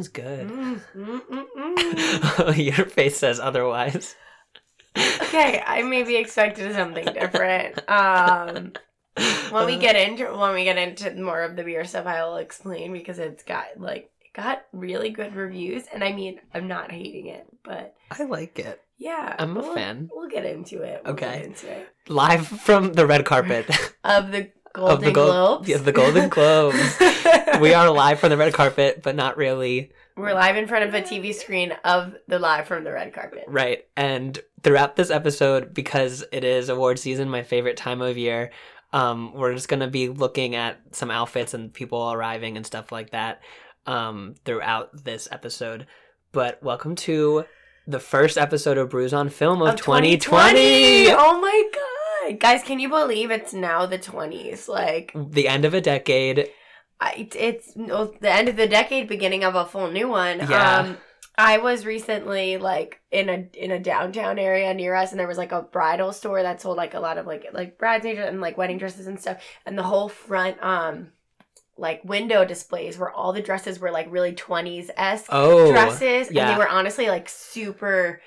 One's good. Mm, mm, mm. Your face says otherwise. okay, I maybe expected something different. Um, when we get into when we get into more of the beer stuff, I will explain because it's got like it got really good reviews, and I mean I'm not hating it, but I like it. yeah, I'm a we'll- fan. We'll get into it. We'll Okay. get into it. Live from the red carpet Of the Golden of the Globes. Yeah, the Golden Globes. we are live from the red carpet, but not really. We're live in front of a TV screen of the live from the red carpet. Right. And throughout this episode, because it is award season, my favorite time of year, um, we're just going to be looking at some outfits and people arriving and stuff like that um, throughout this episode. But welcome to the first episode of Brews on Film of, Of 2020. Oh my god, guys! Can you believe it's now the twenties? Like The end of a decade. I, it's no, the end of the decade, beginning of a full new one. Yeah. Um, I was recently like in a in a downtown area near us, and there was like a bridal store that sold like a lot of like like bridesmaids and like wedding dresses and stuff, and the whole front um like window displays where all the dresses were like really twenties esque Oh. dresses, and they were honestly like super.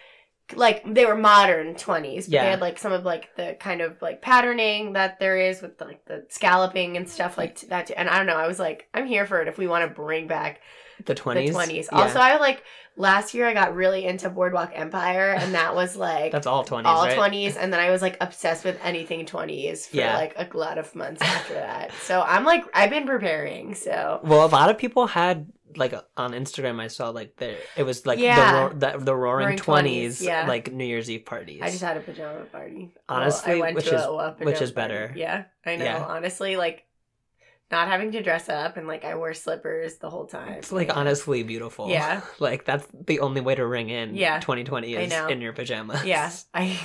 Like they were modern twenties, but Yeah. they had like some of like the kind of like patterning that there is with like the scalloping and stuff like that. Too. And I don't know, I was like, I'm here for it if we want to bring back The 20s. the twenties. Yeah. Also, I like last year I got really into Boardwalk Empire, and that was like That's all 20s, all right? twenties. And then I was like obsessed with anything twenties for Yeah. like a lot of months after that. So I'm like, I've been preparing. So Well, a lot of people had like uh, on Instagram. I saw like the it was like Yeah. the, the the roaring twenties, yeah. like New Year's Eve parties. I just had a pajama party. Honestly, I went which to is- a, a which is better. party. Yeah, I know. Yeah. Honestly, like not having to dress up and like I wore slippers the whole time. it's like honestly beautiful. Yeah. like that's the only way to ring in. Yeah. 2020 is in your pajamas. Yeah, I.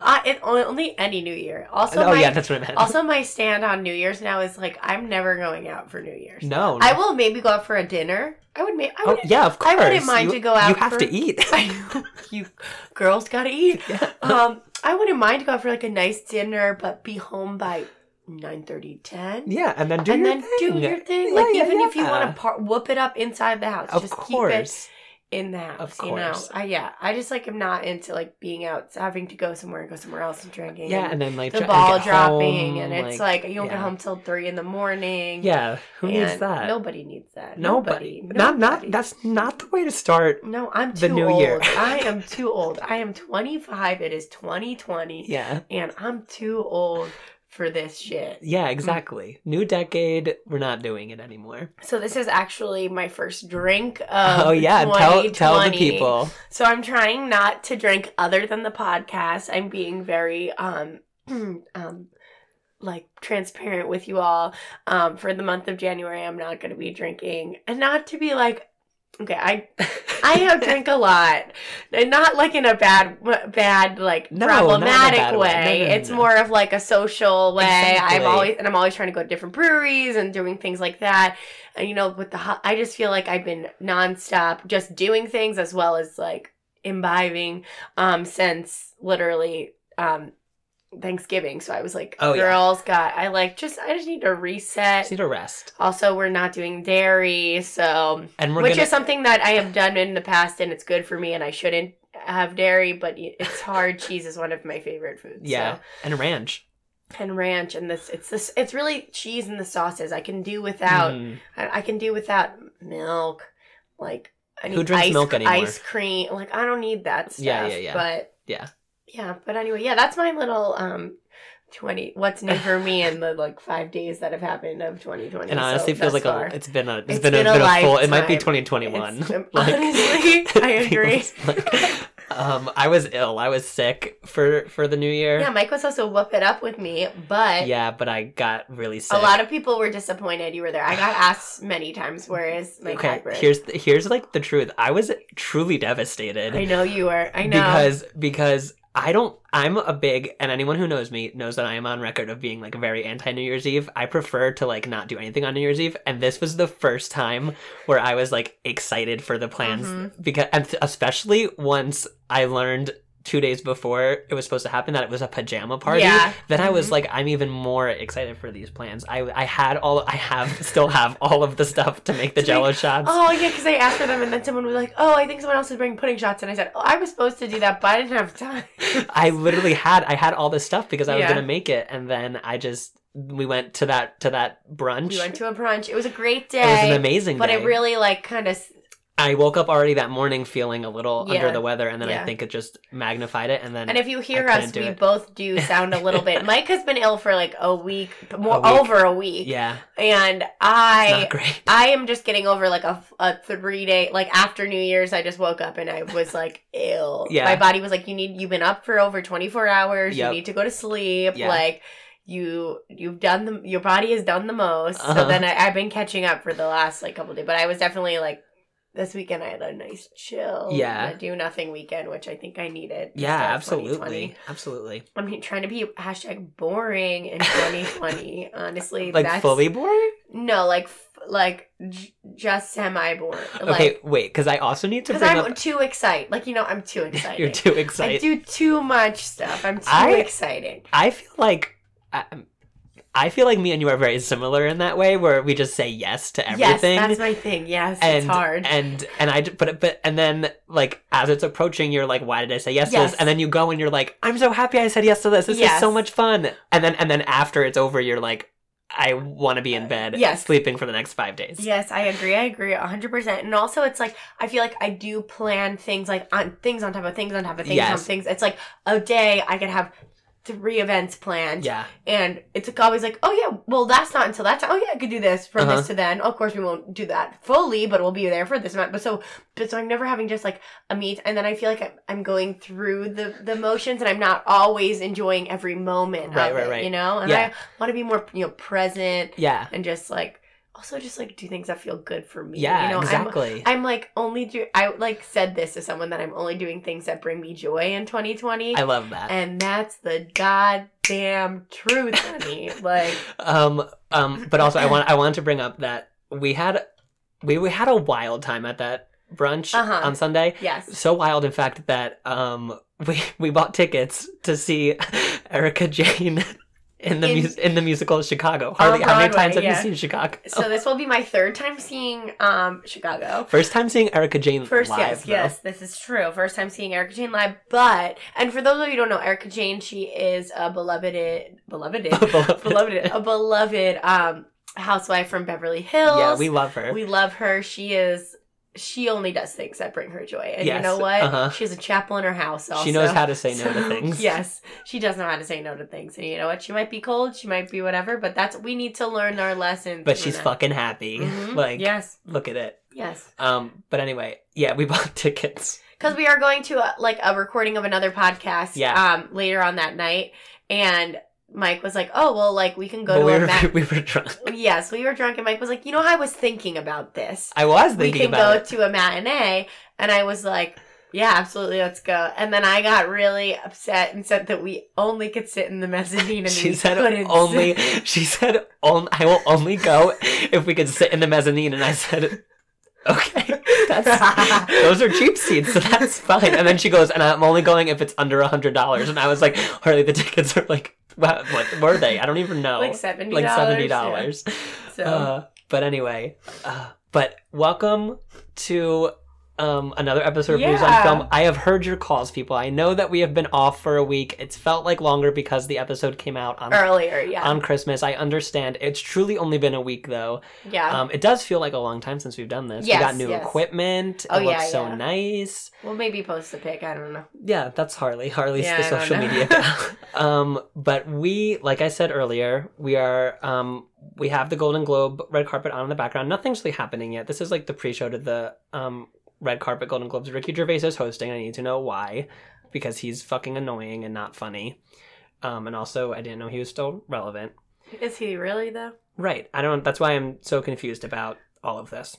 Uh, it only, any New Year. Also, oh my, yeah, that's what I meant. also my stand on New Year's now is like I'm never going out for New Year's. no, I will maybe go out for a dinner. I would make. I Oh yeah, of course. I wouldn't mind you, to go out You have for- to eat. You girls gotta eat. Um, I wouldn't mind to go out for like a nice dinner, but be home by 9 10 yeah, and then do and your then thing. do your thing. Yeah, like yeah, even if you want to par- whoop it up inside the house, Of just keep it course. In the house. Of You know. I, yeah. I just like am not into like being out, having to go somewhere and go somewhere else and drinking. Yeah, and and then like the ball dropping, home, and it's like, you don't get home till three in the morning. Yeah, who needs that? Nobody needs that. Nobody. Nobody. Not not that's not the way to start. No, I'm too the new old. year. I am too old. I am 25. It is 2020, Yeah. and I'm too old for this shit. Yeah, exactly. New decade, we're not doing it anymore. So this is actually my first drink of oh yeah, tell tell the people. So I'm trying not to drink other than the podcast. I'm being very um um like transparent with you all. Um for the month of January I'm not going to be drinking. And not to be like okay, I I have drink a lot. And not like in a bad bad like No, not in a problematic bad way. way. No, no, it's more of like a social way. Exactly. I'm always and I'm always trying to go to different breweries and doing things like that. And you know, with the I just feel like I've been nonstop just doing things as well as like imbibing um since literally um Thanksgiving. So I was like, Oh, yeah. girls got I like just I just need to reset. Just need to rest. Also, we're not doing dairy, so And which gonna is something that I have done in the past and it's good for me and I shouldn't have dairy, but it's hard. Cheese is one of my favorite foods. Yeah. so. And ranch. and ranch and this it's this it's really cheese and the sauces. I can do without Mm. I, I can do without milk, like I Who need drinks ice, milk anymore? Ice cream, like I don't need that stuff. Yeah, yeah, yeah. But Yeah. Yeah. But anyway, yeah, that's my little um. 20 what's new for me in the like five days that have happened of 2020 And so honestly, feels like far. a, it's been a it's It's been, been a, a full. It might be 2021. It's- honestly, I agree. like- um, I was ill. I was sick for for the new year. yeah mike was supposed to whoop it up with me but Yeah, but I got really sick. a lot of people were disappointed you were there i got asked many times where is my okay, hybrid here's the, here's like the truth. I was truly devastated. i know you were i know because because I don't I'm a big and anyone who knows me knows that I am on record of being like very anti New Year's Eve. I prefer to like not do anything on New Year's Eve and this was the first time where I was like excited for the plans Mhm. because and especially once I learned two days before it was supposed to happen that it was a pajama party, Yeah. then I was Mhm. like, I'm even more excited for these plans. I I had all I have still have all of the stuff to make the Jello shots. Oh yeah, because I asked for them, and then someone was like, "Oh, I think someone else is bringing pudding shots," and I said, "Oh, I was supposed to do that, but I didn't have time." I literally had I had all this stuff because I was Yeah. gonna make it, and then I just we went to that to that brunch. we went to a brunch. It was a great day. it was an amazing but day. But it really like kind of I woke up already that morning feeling a little Yeah. under the weather, and then I think it just magnified it. And then And if you hear us, we it. both do sound a little bit. Mike has been ill for like a week, more A week. over a week, yeah, and I. I am just getting over like a, a three day like after New Year's. I just woke up and I was like ill. Yeah. my body was like, you need. You've been up for over twenty four hours. Yep. You need to go to sleep. Yeah. Like you, you've done the. Your body has done the most. Uh-huh. So then I, I've been catching up for the last like couple days. But I was definitely like. This weekend I had a nice chill, Yeah. do nothing weekend, which I think I needed. Yeah, absolutely, absolutely. I mean, trying to be hashtag boring in 2020. honestly, Like fully boring. no, like like j- just semi bored. okay, Like, wait, because I also need to because I'm up. too excited. Like you know, I'm too excited. You're too excited. I do too much stuff. I'm too I- excited. I feel like I, I feel like me and you are very similar in that way, where we just say yes to everything. Yes, that's my thing. Yes, and it's hard. and and I but but and then like as it's approaching, you're like, why did I say yes, to Yes. this? And then you go and you're like, I'm so happy I said yes to this. This is so much fun. And then and then after it's over, you're like, I want to be in bed, Yes. sleeping for the next five days. Yes, I agree. I agree 100%. And also it's like I feel like I do plan things like on things on top of things on top of things on Yes. things. It's like a day I could have three events planned. Yeah, And it's always like, oh yeah, well that's not until that time. Oh yeah, I could do this from Uh-huh. this to then. Of course we won't do that fully, but we'll be there for this amount. But so, but so I'm never having just like a meet, and then I feel like I'm, I'm going through the the motions, and I'm not always enjoying every moment Right, of right, it, right. you know. And Yeah. I want to be more, you know, present yeah, and just like also just like do things that feel good for me. yeah, you know, I'm- exactly. I'm like only do I like said this to someone that I'm only doing things that bring me joy in 2020. I love that. and that's the goddamn truth, honey. like, um um but also i want i wanted to bring up that we had we, we had a wild time at that brunch Uh-huh. on sunday yes. so wild in fact that um we we bought tickets to see erika jayne in the In- mus- in the musical chicago how, On how many times have yeah. you seen chicago So this will be my third time seeing um Chicago. first time seeing erika jayne First, live yes, though. yes, this is true. First time seeing Erika Jayne live, but and for those of you who don't know, Erika Jayne, she is a beloved, beloved, Beloved. beloved, a beloved um housewife from Beverly Hills. yeah we love her we love her. She is. She only does things that bring her joy, and you know what? uh-huh. She has a chapel in her house. Also. she knows how to say no to things Yes, she does know how to say no to things, and you know what? She might be cold, she might be whatever, but that's we need to learn our lessons. but she's that. fucking happy Mhm. like yes, look at it yes. um but anyway yeah we bought tickets Because we are going to a, like a recording of another podcast. Yeah. Um, later on that night, and Mike was like, "Oh, well, like we can go but to we a were mat." we were drunk yes, we were drunk, and Mike was like, "You know, I was thinking about this. i was thinking We can go it to a matinee," and I was like. Yeah, absolutely. Let's go. And then I got really upset and said that we only could sit in the mezzanine. And she said only sit. she said on, i will only go if we could sit in the mezzanine and i said okay that's those are cheap seats so that's fine and then she goes and i'm only going if it's under a hundred dollars and i was like harley the tickets are like what, what were they? I don't even know. Like seventy like seventy dollars. dollars. So uh, but anyway uh, but welcome to um, another episode of Brews on Film. I have heard your calls, people. I know that we have been off for a week. It's felt like longer because the episode came out on earlier, yeah, on Christmas. I understand. It's truly only been a week though. yeah. Um, it does feel like a long time since we've done this. Yes, we got new yes. equipment. It Oh, looks yeah, so yeah. nice. we'll maybe post a pic. I don't know. Yeah, that's Harley. Harley's Yeah, the social media um, but we, like I said earlier, we are um, we have the Golden Globe red carpet on in the background. Nothing's really happening yet. This is like the pre-show to the um, red carpet Golden Globes. Ricky Gervais is hosting. I need to know why, because he's fucking annoying and not funny. Um, and also, I didn't know he was still relevant. Is he really though? Right. I don't. That's why I'm so confused about all of this.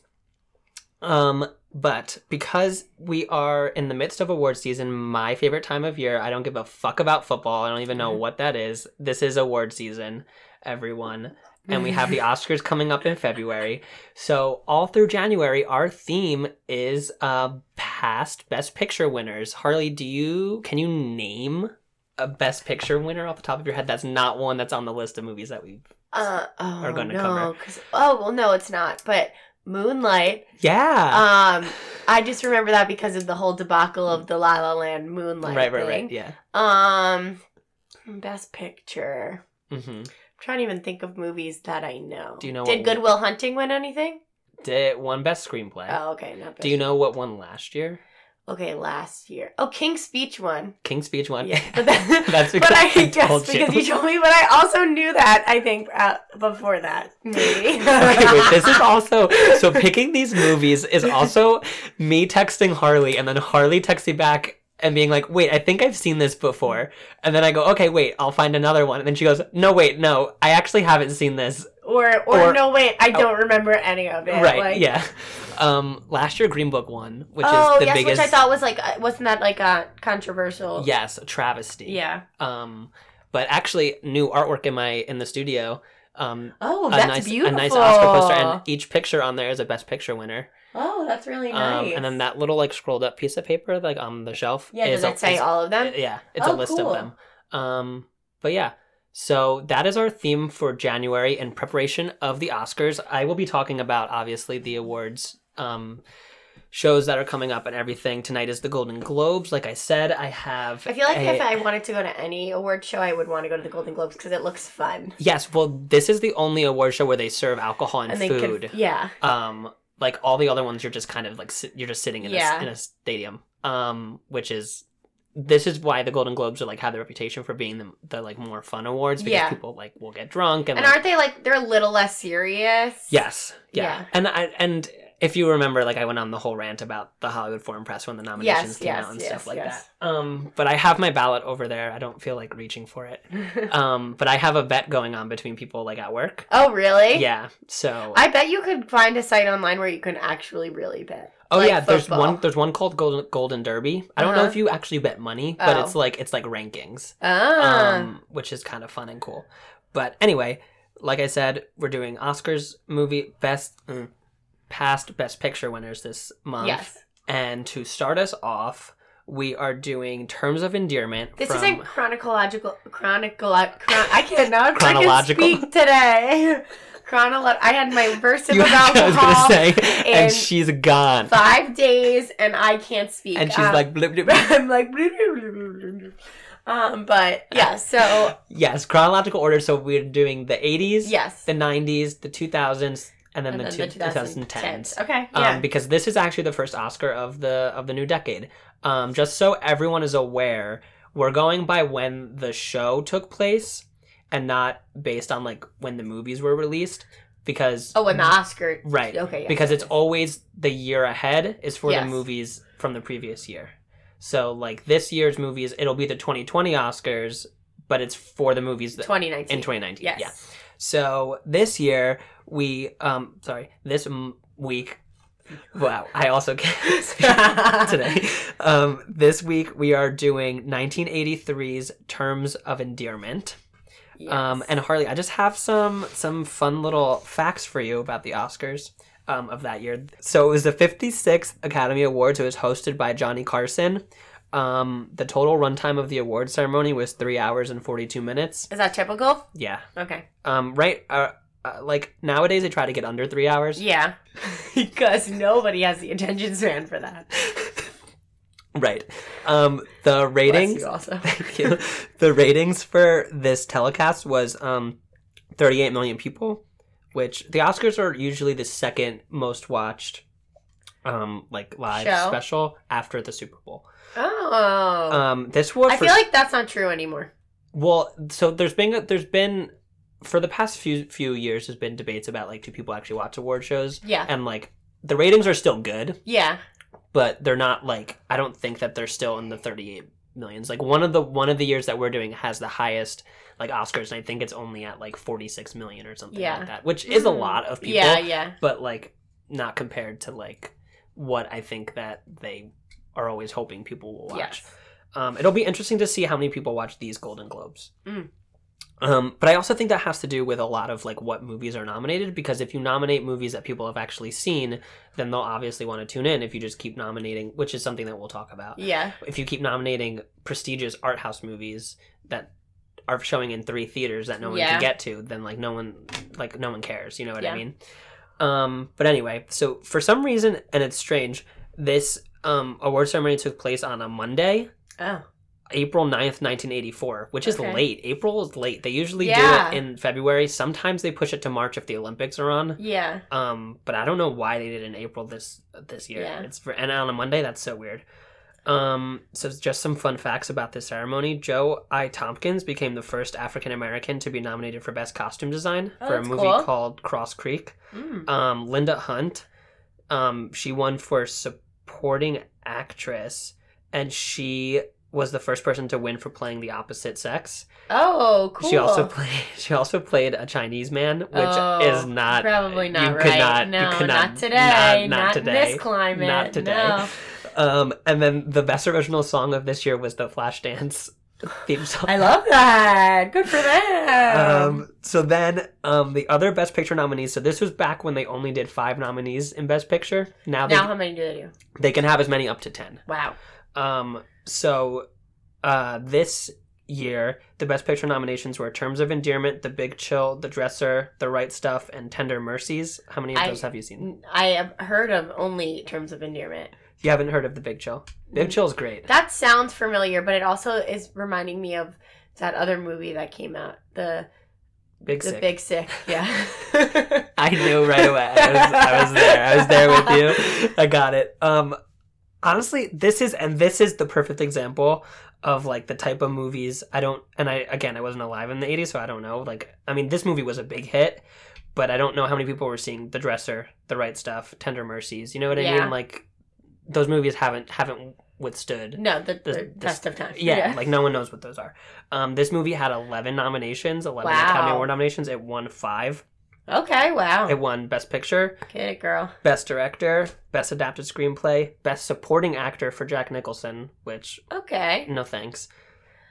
Um, but because we are in the midst of award season, my favorite time of year, I don't give a fuck about football. I don't even know what that is. This is award season, everyone. And we have the Oscars coming up in February. So all through January, our theme is uh, past Best Picture winners. Harley, do you can you name a Best Picture winner off the top of your head? That's not one that's on the list of movies that we've. Uh, oh, Are gonna no, cover. oh, well, no, it's not. But Moonlight. Yeah. Um, I just remember that because of the whole debacle of the La La Land Moonlight right, right, thing. right. Yeah. Um, Best Picture. hmm I'm trying to even think of movies that I know. Do you know Did what- Good Will Hunting win anything? Did one Best Screenplay. Oh, okay, not. Best Do you know what won last year? Okay, last year. Oh, King's Speech won. King's Speech won. Yeah, but that, That's but I I guess told you. because you told me. But I also knew that. I think uh, before that, maybe. okay, wait, this is also so picking these movies is also me texting Harley and then Harley texting back and being like, "Wait, I think I've seen this before." And then I go, "Okay, wait, I'll find another one." And then she goes, "No, wait, no, I actually haven't seen this." or, or Or- no, wait, I don't remember any of it. right? like- yeah. Um, last year Green Book won, which oh is the yes, biggest. which I thought was like, uh, wasn't that like a controversial? Yes, a travesty. Yeah. Um, but actually, new artwork in my in the studio. Um, Oh, a that's nice beautiful. a nice Oscar poster, and each picture on there is a Best Picture winner. Oh, that's really Um, nice. and then that little like scrolled up piece of paper like on the shelf. Yeah, does a- it say is- all of them? Yeah, it's a Oh, list cool. of them. Um, but yeah, so that is our theme for January in preparation of the Oscars. I will be talking about obviously the awards. Um, shows that are coming up and everything tonight is the golden globes like i said i have I feel like a- if I wanted to go to any award show, I would want to go to the Golden Globes because it looks fun. yes well this is the only award show where they serve alcohol and, And they food could, yeah. um like all the other ones you're just kind of like sit, you're just sitting in, Yeah. a, in a stadium um which is this is why the golden globes are like have the reputation for being the, the like more fun awards because Yeah. people like will get drunk and, And like, aren't they like they're a little less serious? yes yeah. Yeah. and i and if you remember like i went on the whole rant about the hollywood foreign press when the nominations Yes, came yes, out and yes, stuff like yes. that um but i have my ballot over there i don't feel like reaching for it um but i have a bet going on between people like at work oh, really? yeah so I bet you could find a site online where you can actually really bet. Oh like yeah, there's one. There's one called Golden Golden Derby. I don't know Uh-huh. if you actually bet money, but Oh. it's like it's like rankings, Ah. um, which is kind of fun and cool. But anyway, like I said, we're doing Oscars movie best mm, past Best Picture winners this month. yes. And to start us off, we are doing Terms of Endearment. This from, isn't chronological. Chronicle. Chron- I can't. I can Chronological? speak today. Chronolo- I had my verse of You, I was gonna say, and she's gone, five days, and I can't speak. and she's Um, like, blip, blip, blip. I'm like, um, but yeah. So yes, chronological order. So we're doing the 80s, yes, the 90s, the 2000s, and then and the, then two, the 2010s. 2010s. Okay. Um, Yeah. because this is actually the first Oscar of the of the new decade. Um, just so everyone is aware, we're going by when the show took place, and not based on like when the movies were released. Because oh, and the Oscar. right, Okay. yes, because it's always the year ahead is for the movies from the previous year. So like this year's movies, it'll be the 2020 Oscars, but it's for the movies that 2019. in 2019. Yes. Yeah. So this year we um sorry this m- week. Wow, I also can't today. Um, this week we are doing 1983's Terms of Endearment. Yes. Um, and Harley, I just have some some fun little facts for you about the Oscars um, of that year. So it was the 56th Academy Awards. It was hosted by Johnny Carson. Um, the total runtime of the award ceremony was three hours and 42 minutes. Is that typical? Yeah. Okay. Um, right. Uh, uh, like nowadays, they try to get under three hours. Yeah. because nobody has the attention span for that. Right. Um, the ratings. you also. Thank you. The ratings for this telecast was um, 38 million people, which the Oscars are usually the second most watched um, like live Show? special after the Super Bowl. Oh. Um, this was I for, feel like that's not true anymore. well, so there's been there's been for the past few few years there's been debates about like do people actually watch award shows Yeah. and like the ratings are still good Yeah. but they're not like I don't think that they're still in the 38 millions. Like one of the one of the years that we're doing has the highest like Oscars and I think it's only at like 46 million or something Yeah. like that, which is a Mm. lot of people, Yeah, yeah. but like not compared to like what I think that they are always hoping people will watch. Yes. Um, it'll be interesting to see how many people watch these Golden Globes. Mm. Um, but I also think that has to do with a lot of like what movies are nominated because if you nominate movies that people have actually seen, then they'll obviously want to tune in. If you just keep nominating, which is something that we'll talk about, Yeah. if you keep nominating prestigious art house movies that are showing in three theaters that no one Yeah. can get to, then like no one like no one cares. You know what Yeah. I mean? Um, but anyway, so for some reason, and it's strange, this um award ceremony took place on a Monday. Oh. April 9th, 1984, which is Okay. late. April is late. They usually Yeah. do it in February. Sometimes they push it to March if the Olympics are on. Yeah. Um, but I don't know why they did it in April this this year. Yeah. It's for, and on a Monday. That's so weird. Um, so just some fun facts about this ceremony. Joe I. Tompkins became the first African American to be nominated for Best Costume Design Oh, for a movie cool. called Cross Creek. Mm. Um, Linda Hunt, um, she won for supporting actress, and she was the first person to win for playing the opposite sex. Oh, cool. She also played. She also played a Chinese man, which Oh, is not Probably not you right. could not- you no, could not, not- today. not- not in today. this climate. Not today. No. Um, and then the best original song of this year was the Flashdance theme song. I love that. Good for them. Um, so then, um, the other Best Picture nominees. So this was back when they only did five nominees in Best Picture. Now they now, how many do they do? they can have as many up to ten. Wow. Um, so uh, this year, the Best Picture nominations were Terms of Endearment, The Big Chill, The Dresser, The Right Stuff, and Tender Mercies. How many of I- those have you seen? I have heard of only terms of endearment. You haven't heard of The Big Chill? Big Chill is great. That sounds familiar, but it also is reminding me of that other movie that came out, the Big the Sick. Big Sick. Yeah. I knew right away. I was, I was there. I was there with you. I got it. Um, honestly, this is and this is the perfect example of like the type of movies I don't. And I again, I wasn't alive in the '80s, so I don't know. Like, I mean, this movie was a big hit, but I don't know how many people were seeing The Dresser, The Right Stuff, Tender Mercies. You know what I Yeah. mean? Like, those movies haven't haven't withstood. no, the, the, The- test of time. Yeah, like no one knows what those are. Um, this movie had 11 nominations, 11 Wow. Academy Award nominations. It won five. Okay. Wow. It won Best Picture, Get it, girl. Best Director, Best Adapted Screenplay, Best Supporting Actor for Jack Nicholson, which Okay. no thanks,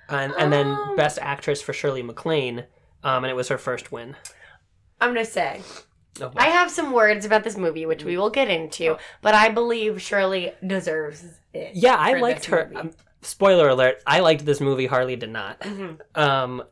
and and then Um. Best Actress for Shirley MacLaine, um, and it was her first win. I'm gonna say Oh, I have some words about this movie, which we will get into, but I believe Shirley deserves it. yeah, I for liked this her. movie. Um, spoiler alert: I liked this movie. Harley did not. Mhm. Um,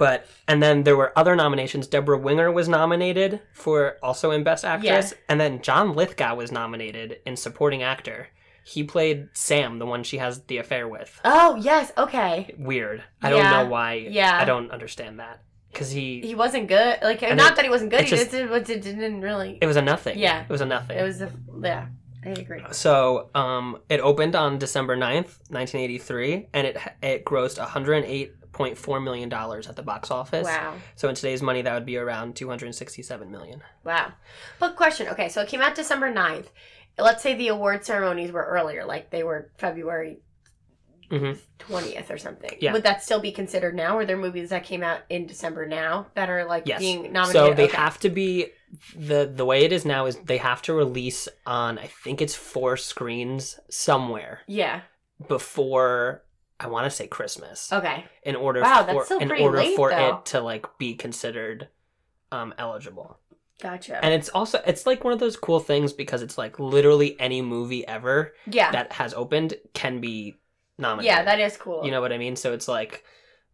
but and then there were other nominations. Debra Winger was nominated for also in Best Actress, and then John Lithgow was nominated in Supporting Actor. He played Sam, the one she has the affair with. Oh yes, okay. Weird. I Yeah, don't know why. yeah. I don't understand that because he. He wasn't good. Like not it- that he wasn't good. it He just- did, it didn't really. It was a nothing. Yeah. It was a nothing. It was a yeah. I agree. So, um, it opened on December 9th, 1983, and it it grossed 108.4 million dollars at the box office. Wow. So in today's money, that would be around 267 million. Wow. But question, okay, so it came out December 9th. Let's say the award ceremonies were earlier, like they were February hmm 20th or something. Yeah. Would that still be considered now? Or are there movies that came out in December now that are like Yes. being nominated? So they Okay. have to be the the way it is now is they have to release on I think it's four screens somewhere Yeah. before I want to say Christmas Okay. in order Wow, for in order late, for though. it to like be considered um eligible. Gotcha. And it's also it's like one of those cool things because it's like literally any movie ever yeah. that has opened can be nominated. yeah, that is cool. You know what I mean? So it's like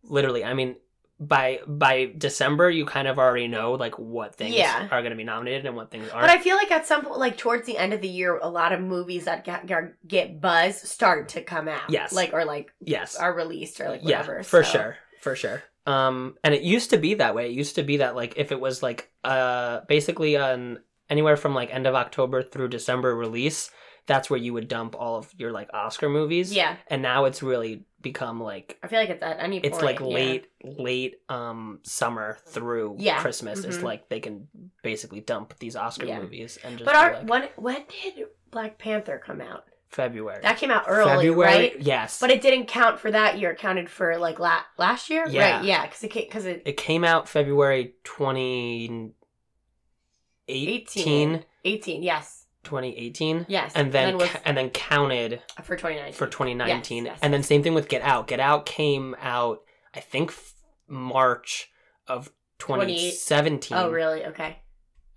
literally, I mean, by by December you kind of already know like what things Yeah. are going to be nominated and what things aren't. But I feel like at some point, like towards the end of the year, a lot of movies that get, get, get buzz start to come out. Yes. Like, or like yes. are released or like yeah, whatever. for so- sure. For sure. Um and it used to be that way. It used to be that like if it was like uh basically an anywhere from like end of October through December release, that's where you would dump all of your like Oscar movies. Yeah. And now it's really become like I feel like it's at any point. it's like yeah. late late um summer through Yeah. christmas it's Mhm. like they can basically dump these oscar Yeah. movies and just But our, like, when, when did Black Panther come out? february That came out early, february right? yes But it didn't count for that year. It counted for like la- last year, Yeah. right? Yeah, because it because it it came out february 2018 18. 18. Yes, 2018 yes, and then was ca- and then counted for 2019 for 2019 Yes, yes, and then same thing with get out get out came out i think f- march of 2017 Oh, really? Okay.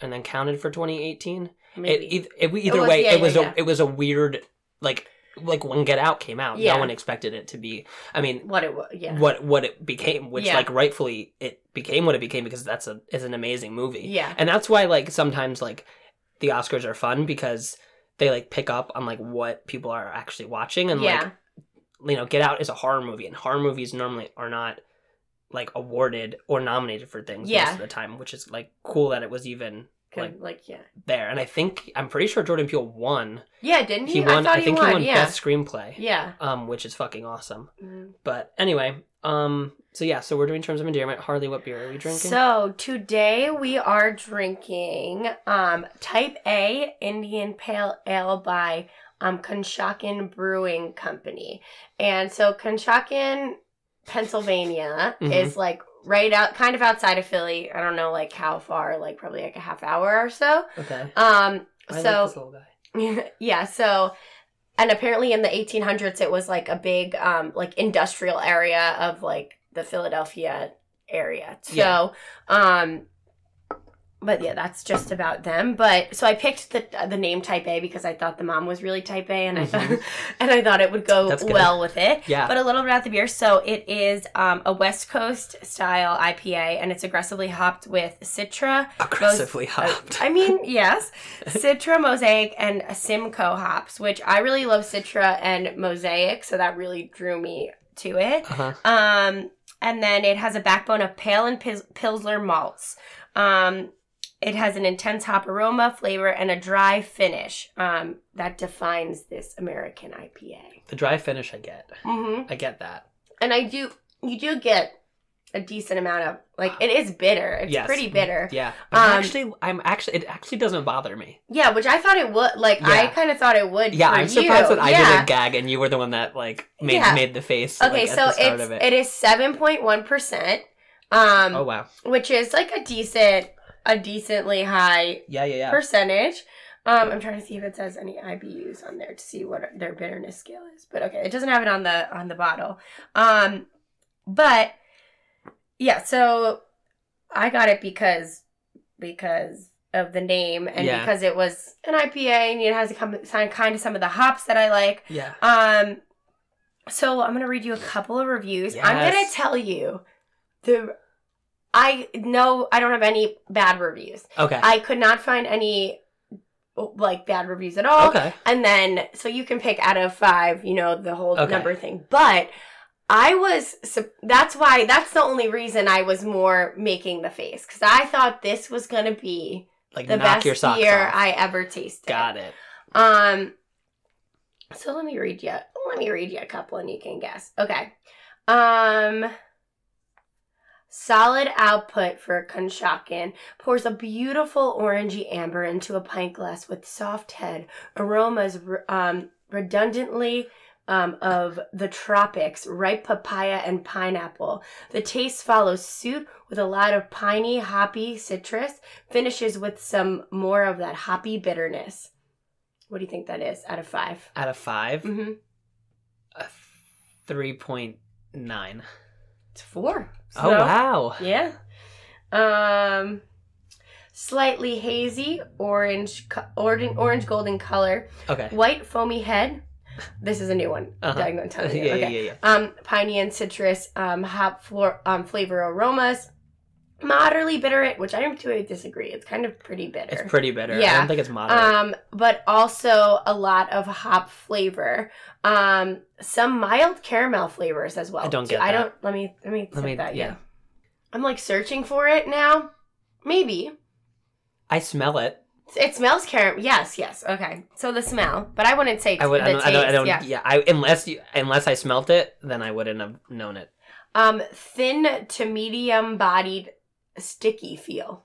and then counted for 2018 Maybe. it, it, it- either was- way yeah, it was yeah. a it was a weird like like when get out came out Yeah. no one expected it to be i mean what it was? Yeah. what what it became which Yeah. like rightfully it became what it became because that's a is an amazing movie Yeah. and that's why like sometimes like the oscars are fun because they like pick up on like what people are actually watching and yeah. like you know get out is a horror movie and horror movies normally are not like awarded or nominated for things Yeah. most of the time which is like cool that it was even like like yeah. there and i think i'm pretty sure jordan peele won Yeah, didn't he? he won I i, thought think he won. won yeah. best screenplay Yeah. um which is fucking awesome Mm. but anyway um so yeah so we're doing terms of endearment harley what beer are we drinking So today we are drinking um Type A Indian Pale Ale by um Conshohocken Brewing Company. And so Conshohocken, Pennsylvania Mhm. is like right out kind of outside of Philly. I don't know like how far, like probably like a half hour or so. okay Um I so like this little guy yeah, so and apparently in the 1800s it was like a big um like industrial area of like the Philadelphia area. So Yeah. um but yeah, that's just about them. But so I picked the the name Type A because I thought the mom was really Type A, and I thought Mhm. and I thought it would go well with it. yeah But a little bit about the beer. So it is um, a West Coast style IPA, and it's aggressively hopped with Citra, aggressively hopped I mean, yes. Citra, Mosaic, and Simcoe hops, which I really love Citra and Mosaic, so that really drew me to it. uh-huh Um, and then it has a backbone of pale and pils- Pilsner malts. Um, it has an intense hop aroma, flavor, and a dry finish um, that defines this American IPA. the dry finish i get hmm i get that And I do, you do get a decent amount of, like, it is bitter. It's Yes. pretty bitter. yeah but Um, actually i'm actually it actually doesn't bother me Yeah, which I thought it would. Like I kind of thought it would. yeah i'm surprised you. that i yeah. didn't gag and you were the one that like made Yeah. made the face Okay, like, at so the start it's of it. it. is seven point one percent, um, oh wow which is like a decent, a decently high yeah yeah yeah percentage. Um, I'm trying to see if it says any IBUs on there to see what their bitterness scale is, but okay, it doesn't have it on the on the bottle. Um, but yeah, so I got it because because of the name and Yeah. because it was an IPA and it has a kind of some of the hops that I like. yeah Um, so I'm gonna read you a couple of reviews. I'm gonna tell you the. I know I don't have any bad reviews. okay I could not find any like bad reviews at all. okay And then so you can pick out of five, you know, the whole Okay. number thing. But I was that's why that's the only reason I was more making the face because I thought this was gonna be like the best beer off. I ever tasted. got it Um, so let me read you. Let me read you a couple, and you can guess. Okay. Um, solid output for Conshohocken pours a beautiful orangey amber into a pint glass with soft head aromas, um, redundantly. Um, of the tropics, ripe papaya and pineapple. The taste follows suit with a lot of piney, hoppy citrus, finishes with some more of that hoppy bitterness. What do you think that is out of five? out of 5 Mm-hmm. a 3.9 It's four. oh wow Yeah. Um, slightly hazy, orange, orange, orange golden color, okay white foamy head. This is a new one. Uh-huh. I'm going to tell you. yeah okay. yeah yeah Um, piney and citrus, um, hop flor- um, flavor aromas, moderately bitter, which I do disagree. It's kind of pretty bitter. it's pretty bitter Yeah. i don't think it's moderate Um, but also a lot of hop flavor. Um, some mild caramel flavors as well. I don't get I that. don't. Let me let me Let me- that. yeah. Yeah. I'm like searching for it now. Maybe i smell it it smells caramel. Yes, yes. Okay. So the smell, but I wouldn't say i would I don't, I don't, I don't yeah. yeah. i unless you unless i smelt it then i wouldn't have known it Um, thin to medium bodied, sticky feel.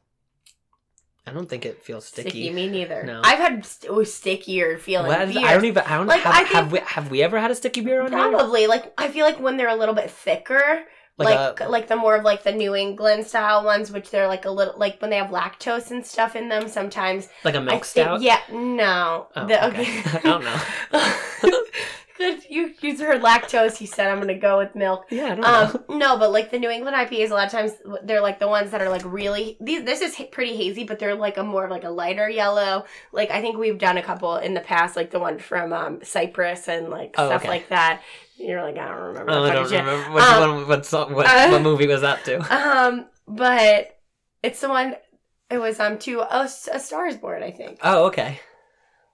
i don't think it feels sticky, Sticky. Me neither. No. I've had st- oh, stickier feeling. What? beers. i don't even i don't Like, have, I think- have we have we ever had a sticky beer on here Probably like I feel like when they're a little bit thicker, like like, a- the more of like the New England style ones, which they're like a little like when they have lactose and stuff in them. Sometimes like a milk think- stout Yeah, no. Oh, The- okay. I don't know. you use her lactose. He said, "I'm gonna go with milk." Yeah, I don't know. Um, no, but like the New England IPAs, a lot of times they're like the ones that are like really. These, this is pretty hazy, but they're like a more of like a lighter yellow. Like I think we've done a couple in the past, like the one from um, Cyprus and like Oh, stuff okay. like that. You're like, I don't remember. Oh, I don't remember which Um, one. What song? What, uh, what movie was that to? Um, but it's the one. It was um to a, a Stars Board, I think. Oh, okay.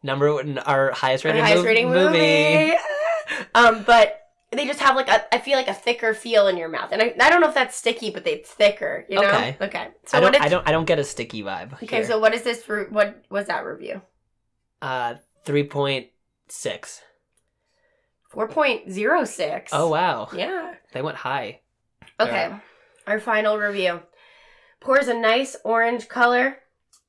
Number one, our highest Our rated, highest mov- rating movie. Um, but they just have like a, I feel like a thicker feel in your mouth, and I, I don't know if that's sticky, but they, it's thicker. You know? Okay. Okay. So I don't. Is, I don't. I don't get a sticky vibe. okay. here. So what is this? Re- what was that review? uh, three point six. Four point zero six. Oh wow, Yeah. they went high. Okay. Our final review pours a nice orange color.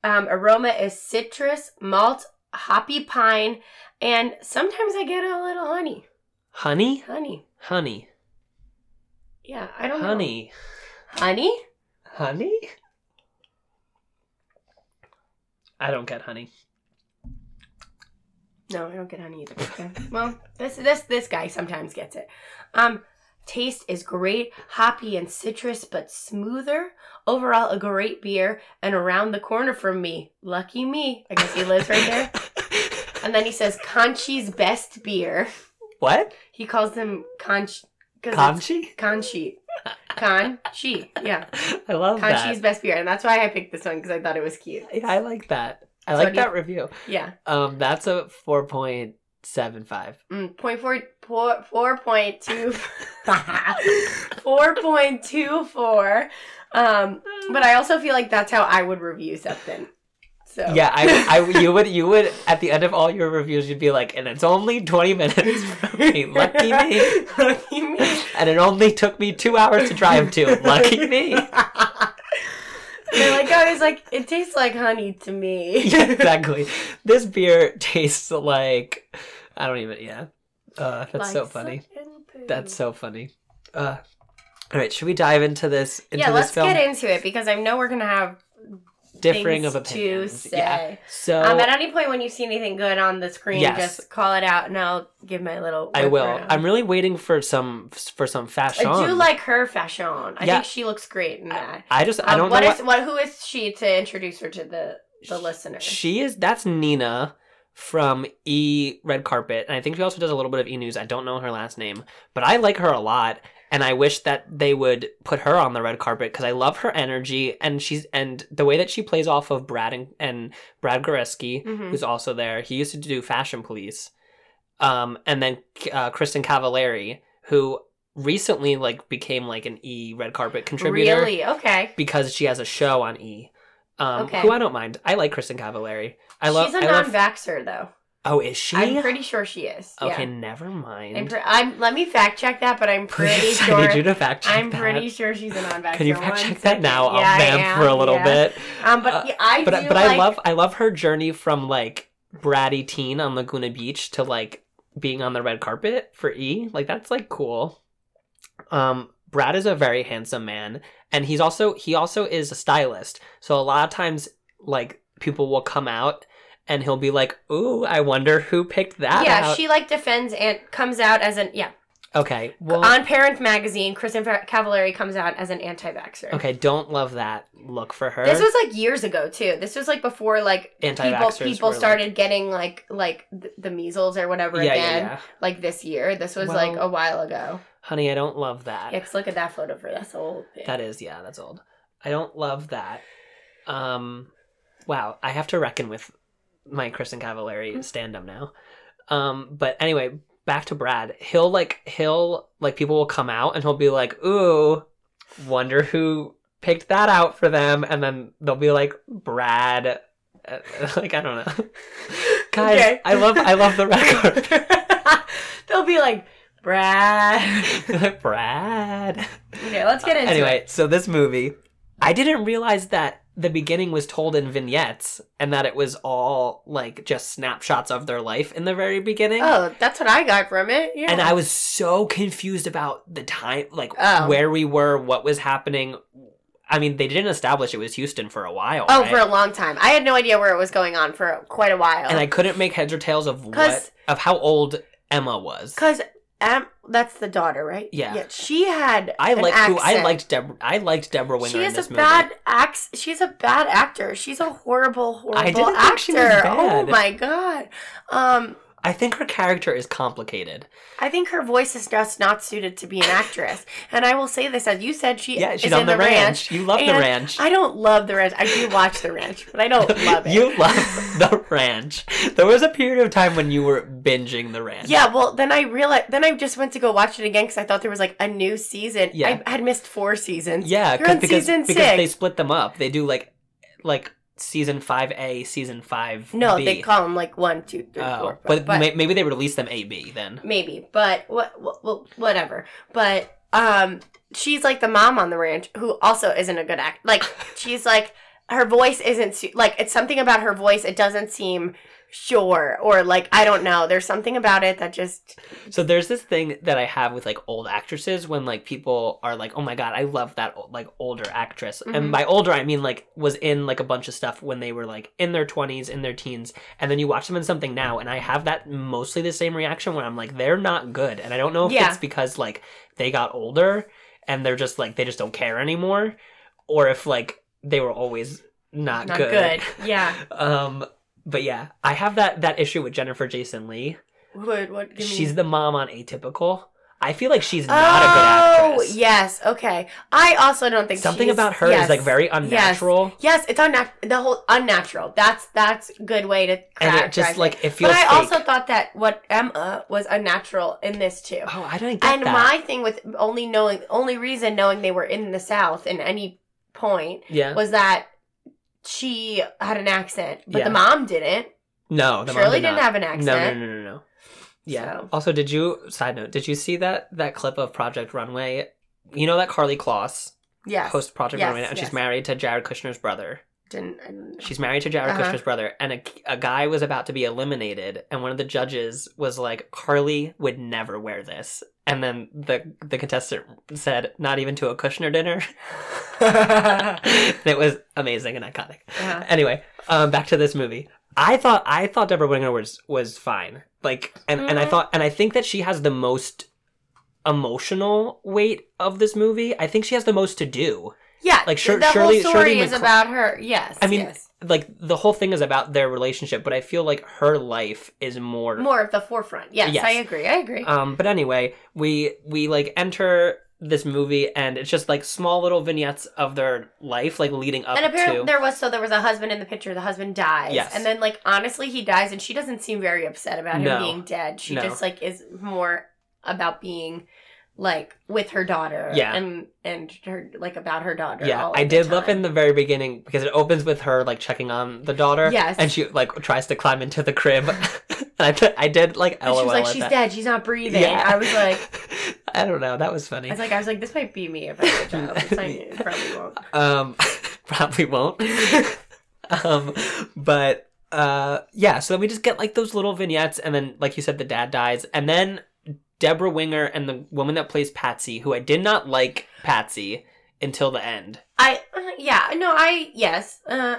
Um, aroma is citrus, malt, hoppy pine, and sometimes I get a little honey. Honey, Honey. honey, Yeah, I don't know. honey, Honey? honey. I don't get honey. No, I don't get honey either. Okay. well, this this this guy sometimes gets it. Um, taste is great, hoppy and citrus, but smoother. Overall, a great beer. And around the corner from me, lucky me. I guess he lives right there. And then he says Conchi's best beer. What? He calls them Conch. Conchi? Conchi. Conchi. Yeah. I love Conchi's that. best beer. And that's why I picked this one because I thought it was cute. Yeah, I like that. I So like do you- that review. Yeah. Um, that's a four point seven five. Mm, point four, four, four point two, four point two four. Um, but I also feel like that's how I would review something. So Yeah, I, I, you would, you would, at the end of all your reviews, you'd be like, and it's only 20 minutes from me. Lucky me. Lucky me. And it only took me two hours to drive to. Lucky me. They're like, I was like, it tastes like honey to me. Yeah, exactly. This beer tastes like, I don't even, yeah. Uh, that's so Like funny. That's so funny. Uh, all right, should we dive into this, into yeah. this Let's film? get into it because I know we're gonna have Differing of opinions. Yeah. So, Um, at any point when you see anything good on the screen, Yes. just call it out, and I'll give my little. I will. around. I'm really waiting for some, for some fashion. I do like her fashion. I Yeah. think she looks great in that. I just, I Um, don't what know is what? Who is she to introduce her to the the listener? She is that's Nina from E Red Carpet, and I think she also does a little bit of E News. I don't know her last name, but I like her a lot, and I wish that they would put her on the red carpet because I love her energy and she's and the way that she plays off of Brad and, and Brad Goreski, Mhm. who's also there. He used to do Fashion Police, um, and then uh, Kristin Cavallari, who recently like became like an E Red Carpet contributor Really? Okay. because she has a show on E. Um, Okay. Who I don't mind. I like Kristin Cavallari. I love. She's a I love- though. Oh, is she? I'm pretty sure she is. Okay, Yeah. never mind. I'm, pre- I'm. Let me fact check that, but I'm pretty Please, sure. I need you to fact check I'm that. pretty sure she's a non-vaxxer. Can you fact check that now? Yeah, I'll vamp for a little yeah. bit. Um, but Uh, I But do but I love I love her journey from like bratty teen on Laguna Beach to like being on the red carpet for E. Like that's like cool. Um, Brad is a very handsome man, and he's also he also is a stylist. So a lot of times, like people will come out. And he'll be like, "Ooh, I wonder who picked that Yeah, out." she like defends and comes out as an yeah okay, well, on Parent Magazine. Kristin Cavallari comes out as an anti-vaxxer. okay, don't love that look for her. This was like years ago too. This was like before like people people started getting like like the measles or whatever yeah, again. yeah, yeah. Like this year. This was Well- like a while ago. Honey, I don't love that. Yeah, look at that photo for that's old. That is, yeah, that's old. I don't love that. Um, wow, I have to reckon with my Kristin Cavallari stand up now. Um, but anyway, back to Brad. He'll like he'll like people will come out and he'll be like, "Ooh, wonder who picked that out for them," and then they'll be like, "Brad." Uh, like I don't know, guys. Okay. I love I love the record. They'll be like, Brad. Brad. okay, let's get into anyway, it. so this movie, I didn't realize that the beginning was told in vignettes and that it was all like just snapshots of their life in the very beginning. Oh, that's what I got from it. Yeah. And I was so confused about the time, like Oh. where we were, what was happening. I mean, they didn't establish it was Houston for a while. Oh, right? for a long time. I had no idea where it was going on for quite a while. and I couldn't make heads or tails of what of how old Emma was. Because Em, that's the daughter, right? Yeah. Yeah. She had. I like who I liked Debra. I liked Debra Winger She is a movie. bad act. She's a bad actor. She's a horrible, horrible actor. think she was Oh my god. Um, I think her character is complicated. I think her voice is just not suited to be an actress. and I will say this, as you said, she Yeah, is she's on in the, ranch. You love the ranch. I don't love the ranch. I do watch the ranch, but I don't love it. you love the ranch. There was a period of time when you were binging the ranch. Yeah, well, then I realized. Then I just went to go watch it again because I thought there was like a new season. Yeah. I had missed four seasons. Yeah, You're on because season because six. they split them up. They do like like season five A, season five. no, they call them like one, two, three, Oh, four. but, may- maybe they released them A B then. maybe, but what, what, well, whatever. But um, she's like the mom on the ranch who also isn't a good act. Like she's like her voice isn't like it's something about her voice. It doesn't seem sure or like I don't know. There's something about it that just So there's this thing that I have with like old actresses when like people are like, "Oh my god, I love that like older actress." Mhm. And by older, I mean like was in like a bunch of stuff when they were like in their 20s, in their teens, and then you watch them in something now and I have that mostly the same reaction where I'm like, "They're not good." And I don't know if Yeah. it's because like they got older and they're just like they just don't care anymore or if like they were always not, not good. good. Yeah. Um but yeah, I have that that issue with Jennifer Jason Leigh. What? What? give me- She's the mom on Atypical. I feel like she's not a good oh, actress. Oh yes, okay. I also don't think Something she's- about her yes, is like very unnatural. Yes, it's unnatural. The whole unnatural. That's that's good way to And it just like it feels But I fake. also thought that what Emma was unnatural in this too. oh, I don't get and that. my thing with only knowing, only reason knowing they were in the South in any point yeah. was that she had an accent, but Yeah. the mom didn't. no, the mom Shirley did didn't not. have an accent. No, no, no, no, no. Yeah. So- Also, did you side note? Did you see that that clip of Project Runway? You know that Karlie Kloss Yes, host Project Yes, Runway, and yes. she's married to Jared Kushner's brother. Didn't. I didn't. She's married to Jared Uh-huh. Kushner's brother, and a, a guy was about to be eliminated, and one of the judges was like, "Karlie would never wear this," and then the the contestant said, "Not even to a Kushner dinner." it was amazing and iconic. Uh-huh. Anyway, um, back to this movie. I thought I thought Debra Winger was was fine. Like, and and I Mhm. thought, and I think that she has the most emotional weight of this movie. I think she has the most to do. Yeah, Like, Shir- the Shirley- whole story Shirley is about her. Yes, I mean, yes. like the whole thing is about their relationship, but I feel like her life is more. more of the forefront. Yes, Yes. I agree. I agree. Um, but anyway, we we like enter this movie, and it's just like small little vignettes of their life, like leading up and apparently to. there was so there was a husband in the picture. The husband dies, Yes. and then like honestly, he dies, and she doesn't seem very upset about him No. being dead. She No. just like is more about being like with her daughter. Yeah. and and her like about her daughter. Yeah, I did love time. in the very beginning because it opens with her like checking on the daughter. Yes. and she like tries to climb into the crib. and I, I did like And LOL she was like, "She's that. dead. She's not breathing." Yeah. I was like, I don't know. That was funny I was like, I was like, this might be me if I was a child. It probably won't. um, probably won't. um, but uh, yeah. So then we just get like those little vignettes, and then like you said, the dad dies, and then Debra Winger and the woman that plays Patsy, who I did not like Patsy until the end. I uh, yeah no I yes uh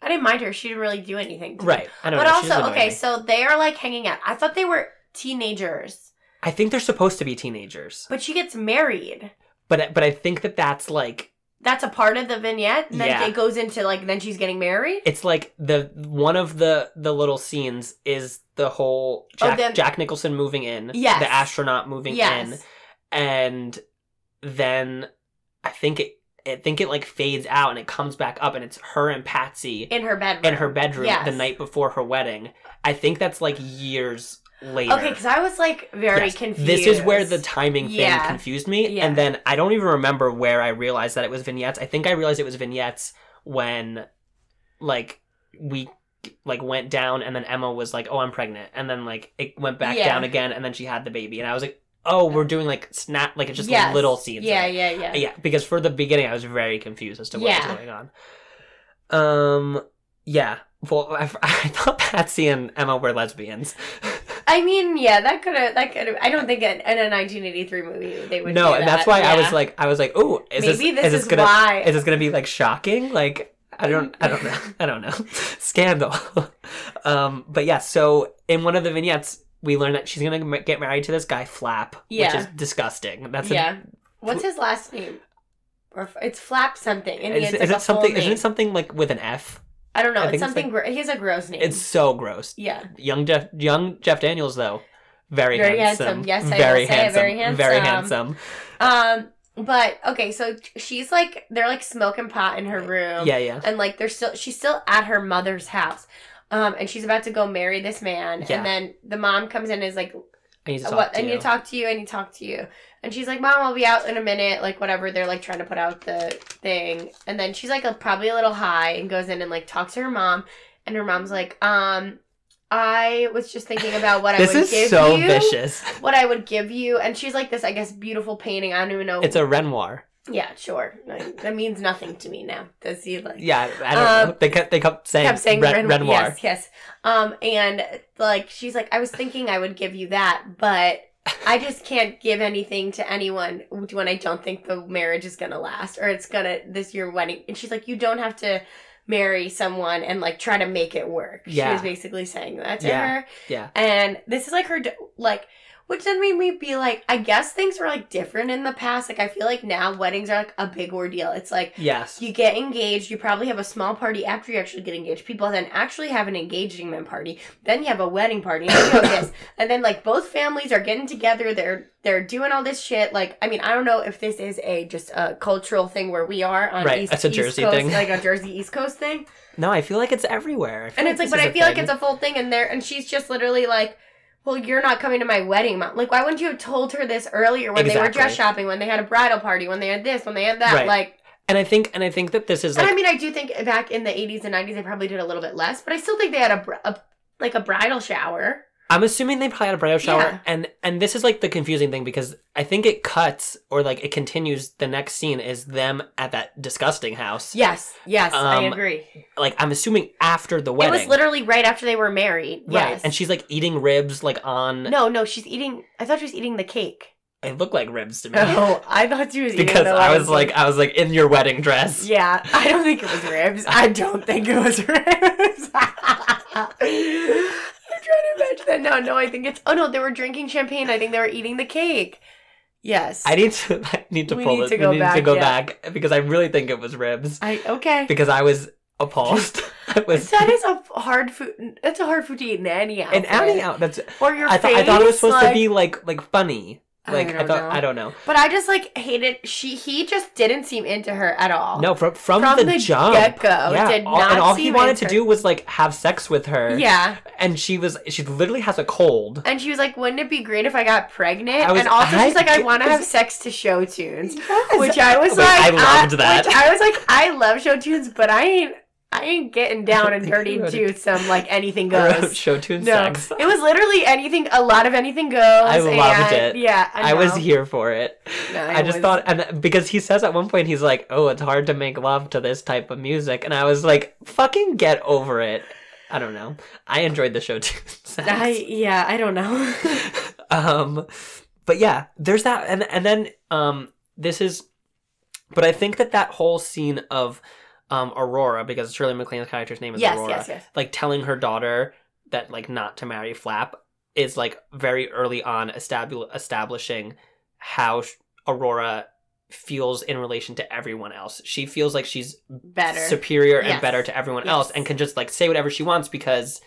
I didn't mind her. She didn't really do anything. Right. I don't But know. she doesn't also, okay, so they are like hanging out. I thought they were teenagers, I think they're supposed to be teenagers, but she gets married. but but I think that that's like That's a part of the vignette. Then Yeah. it goes into like then she's getting married. it's like the one of the the little scenes is the whole Oh, Jack, Jack Nicholson moving in, Yes. the astronaut moving in, Yes. and then I think it I think it like fades out and it comes back up and it's her and Patsy In her bedroom. in her bedroom Yes. the night before her wedding. I think that's like years later. Okay, because I was like very Yes. confused. This is where the timing thing Yeah. confused me. Yeah. And then I don't even remember where I realized that it was vignettes. I think I realized it was vignettes when like we like went down and then Emma was like, "Oh, I'm pregnant." And then like it went back Yeah. down again and then she had the baby. And I was like, "Oh, we're doing like snap like it's just Yes. little scenes." Yeah, yeah, yeah. Yeah, because for the beginning I was very confused as to what Yeah. was going on. Um yeah. Well, I, I thought Patsy and Emma were lesbians. I mean, yeah, that could have. That could have. I don't think in, in a 1983 movie they would. no, and that's that. why I was like, I was like, oh, is maybe this, this, is is, gonna why. is this gonna be like shocking? Like I don't, I don't know, I don't know, scandal. um, but yeah, so in one of the vignettes, we learn that she's gonna get married to this guy Flap, Yeah. which is disgusting. That's a, yeah. What's his last name? Or it's Flap something, and Is, is like, it a something? Isn't it something like with an F? I don't know. I it's think it's something. gro- he has a gross name. It's so gross. yeah. Young Jeff, young Jeff Daniels though, very, Very handsome. handsome. Yes, I will very say, handsome. very Very handsome. handsome. Um. But okay, so she's like they're like smoking pot in her room. Yeah, yeah. and like they're still she's still at her mother's house um and she's about to go marry this man Yeah. and then the mom comes in and is like I need to talk what to i need you. to talk to you i need to talk to you and she's like mom i'll be out in a minute like whatever they're like trying to put out the thing and then she's like a, probably a little high and goes in and like talks to her mom and her mom's like um i was just thinking about what i would give so you vicious. what i would give you and she's like this i guess beautiful painting i don't even know It's a Renoir. Yeah sure Like, that means nothing to me now does he like Yeah, I don't Um, know. They kept they kept saying, kept saying Ren- Ren- Renoir. Yes, yes. Um, and like she's like, I was thinking I would give you that, but I just can't give anything to anyone when I don't think the marriage is gonna last or it's gonna this your wedding. And she's like, you don't have to marry someone and like try to make it work. Yeah. She was basically saying that to Yeah. her. Yeah. And this is like her, like, which then made me be like, I guess things were like different in the past. Like, I feel like now weddings are like a big ordeal. It's like, Yes. you get engaged, you probably have a small party after you actually get engaged. People then actually have an engagement party. Then you have a wedding party. And then you have this. And then like both families are getting together, they're they're doing all this shit. Like I mean, I don't know if this is a just a cultural thing where we are on Right, East, it's a Jersey Coast, thing. like a Jersey East Coast thing. No, I feel like it's everywhere. I feel And it's like, but I feel like it's a full thing and there and she's just literally like well, you're not coming to my wedding. Mom. Like, why wouldn't you have told her this earlier when they were dress shopping, when they had a bridal party, when they had this, when they had that? Right. Like, And I think and I think that this is and I mean, I do think back in the 80s and 90s, they probably did a little bit less, but I still think they had a, a like a bridal shower. I'm assuming they probably had a bridal shower, Yeah. and and this is like the confusing thing because I think it cuts or like it continues. The next scene is them at that disgusting house. Yes, yes, I Um, agree. Like I'm assuming after the wedding, It was literally right after they were married. right? Yes. And she's like eating ribs like on. no, no, she's eating. I thought she was eating the cake. It looked like ribs to me Oh, I thought she was eating because I was like I was like in your wedding dress. Yeah, I don't think it was ribs. I don't think it was ribs. Trying to imagine that. No, no, I think it's. Oh no, they were drinking champagne. I think they were eating the cake. Yes. I need to I need to We pull need it. to go we need to back, go yeah. back because I really think it was ribs I okay. because I was appalled. Was That is a hard food. That's a hard food to eat in any outfit. and adding out that's or your I thought face. I thought it was supposed like- to be like like funny. I Like I, don't thought know. I don't know. But I just like hated. She he just didn't seem into her at all. No, from from, From the, the jump. get-go, yeah, did all, not and all he wanted to do was like have sex with her. Yeah. and she was she literally has a cold. And she was like, "Wouldn't it be great if I got pregnant?" I was- and also, she's like, "I want to have sex to show tunes," Yes. which I was Wait, like, I loved that. Which I was like, "I love show tunes, but I ain't, I ain't getting down and dirty to some like anything goes." show tune No, sex. it was literally anything. A lot of anything goes. I loved and- it. Yeah, I, I, was here for it. No, I just was- thought, and because he says at one point, he's like, "Oh, it's hard to make love to this type of music," and I was like, "Fucking get over it." I don't know. I enjoyed the show too. I yeah, I don't know. um, but yeah, there's that, and and then um, this is, but I think that that whole scene of um Aurora, because Shirley MacLaine's character's name is yes, Aurora, yes, yes. like telling her daughter that like not to marry Flap is like very early on establish- establishing how Aurora feels in relation to everyone else. She feels like she's Better. superior and better to everyone Yes. else and can just like say whatever she wants because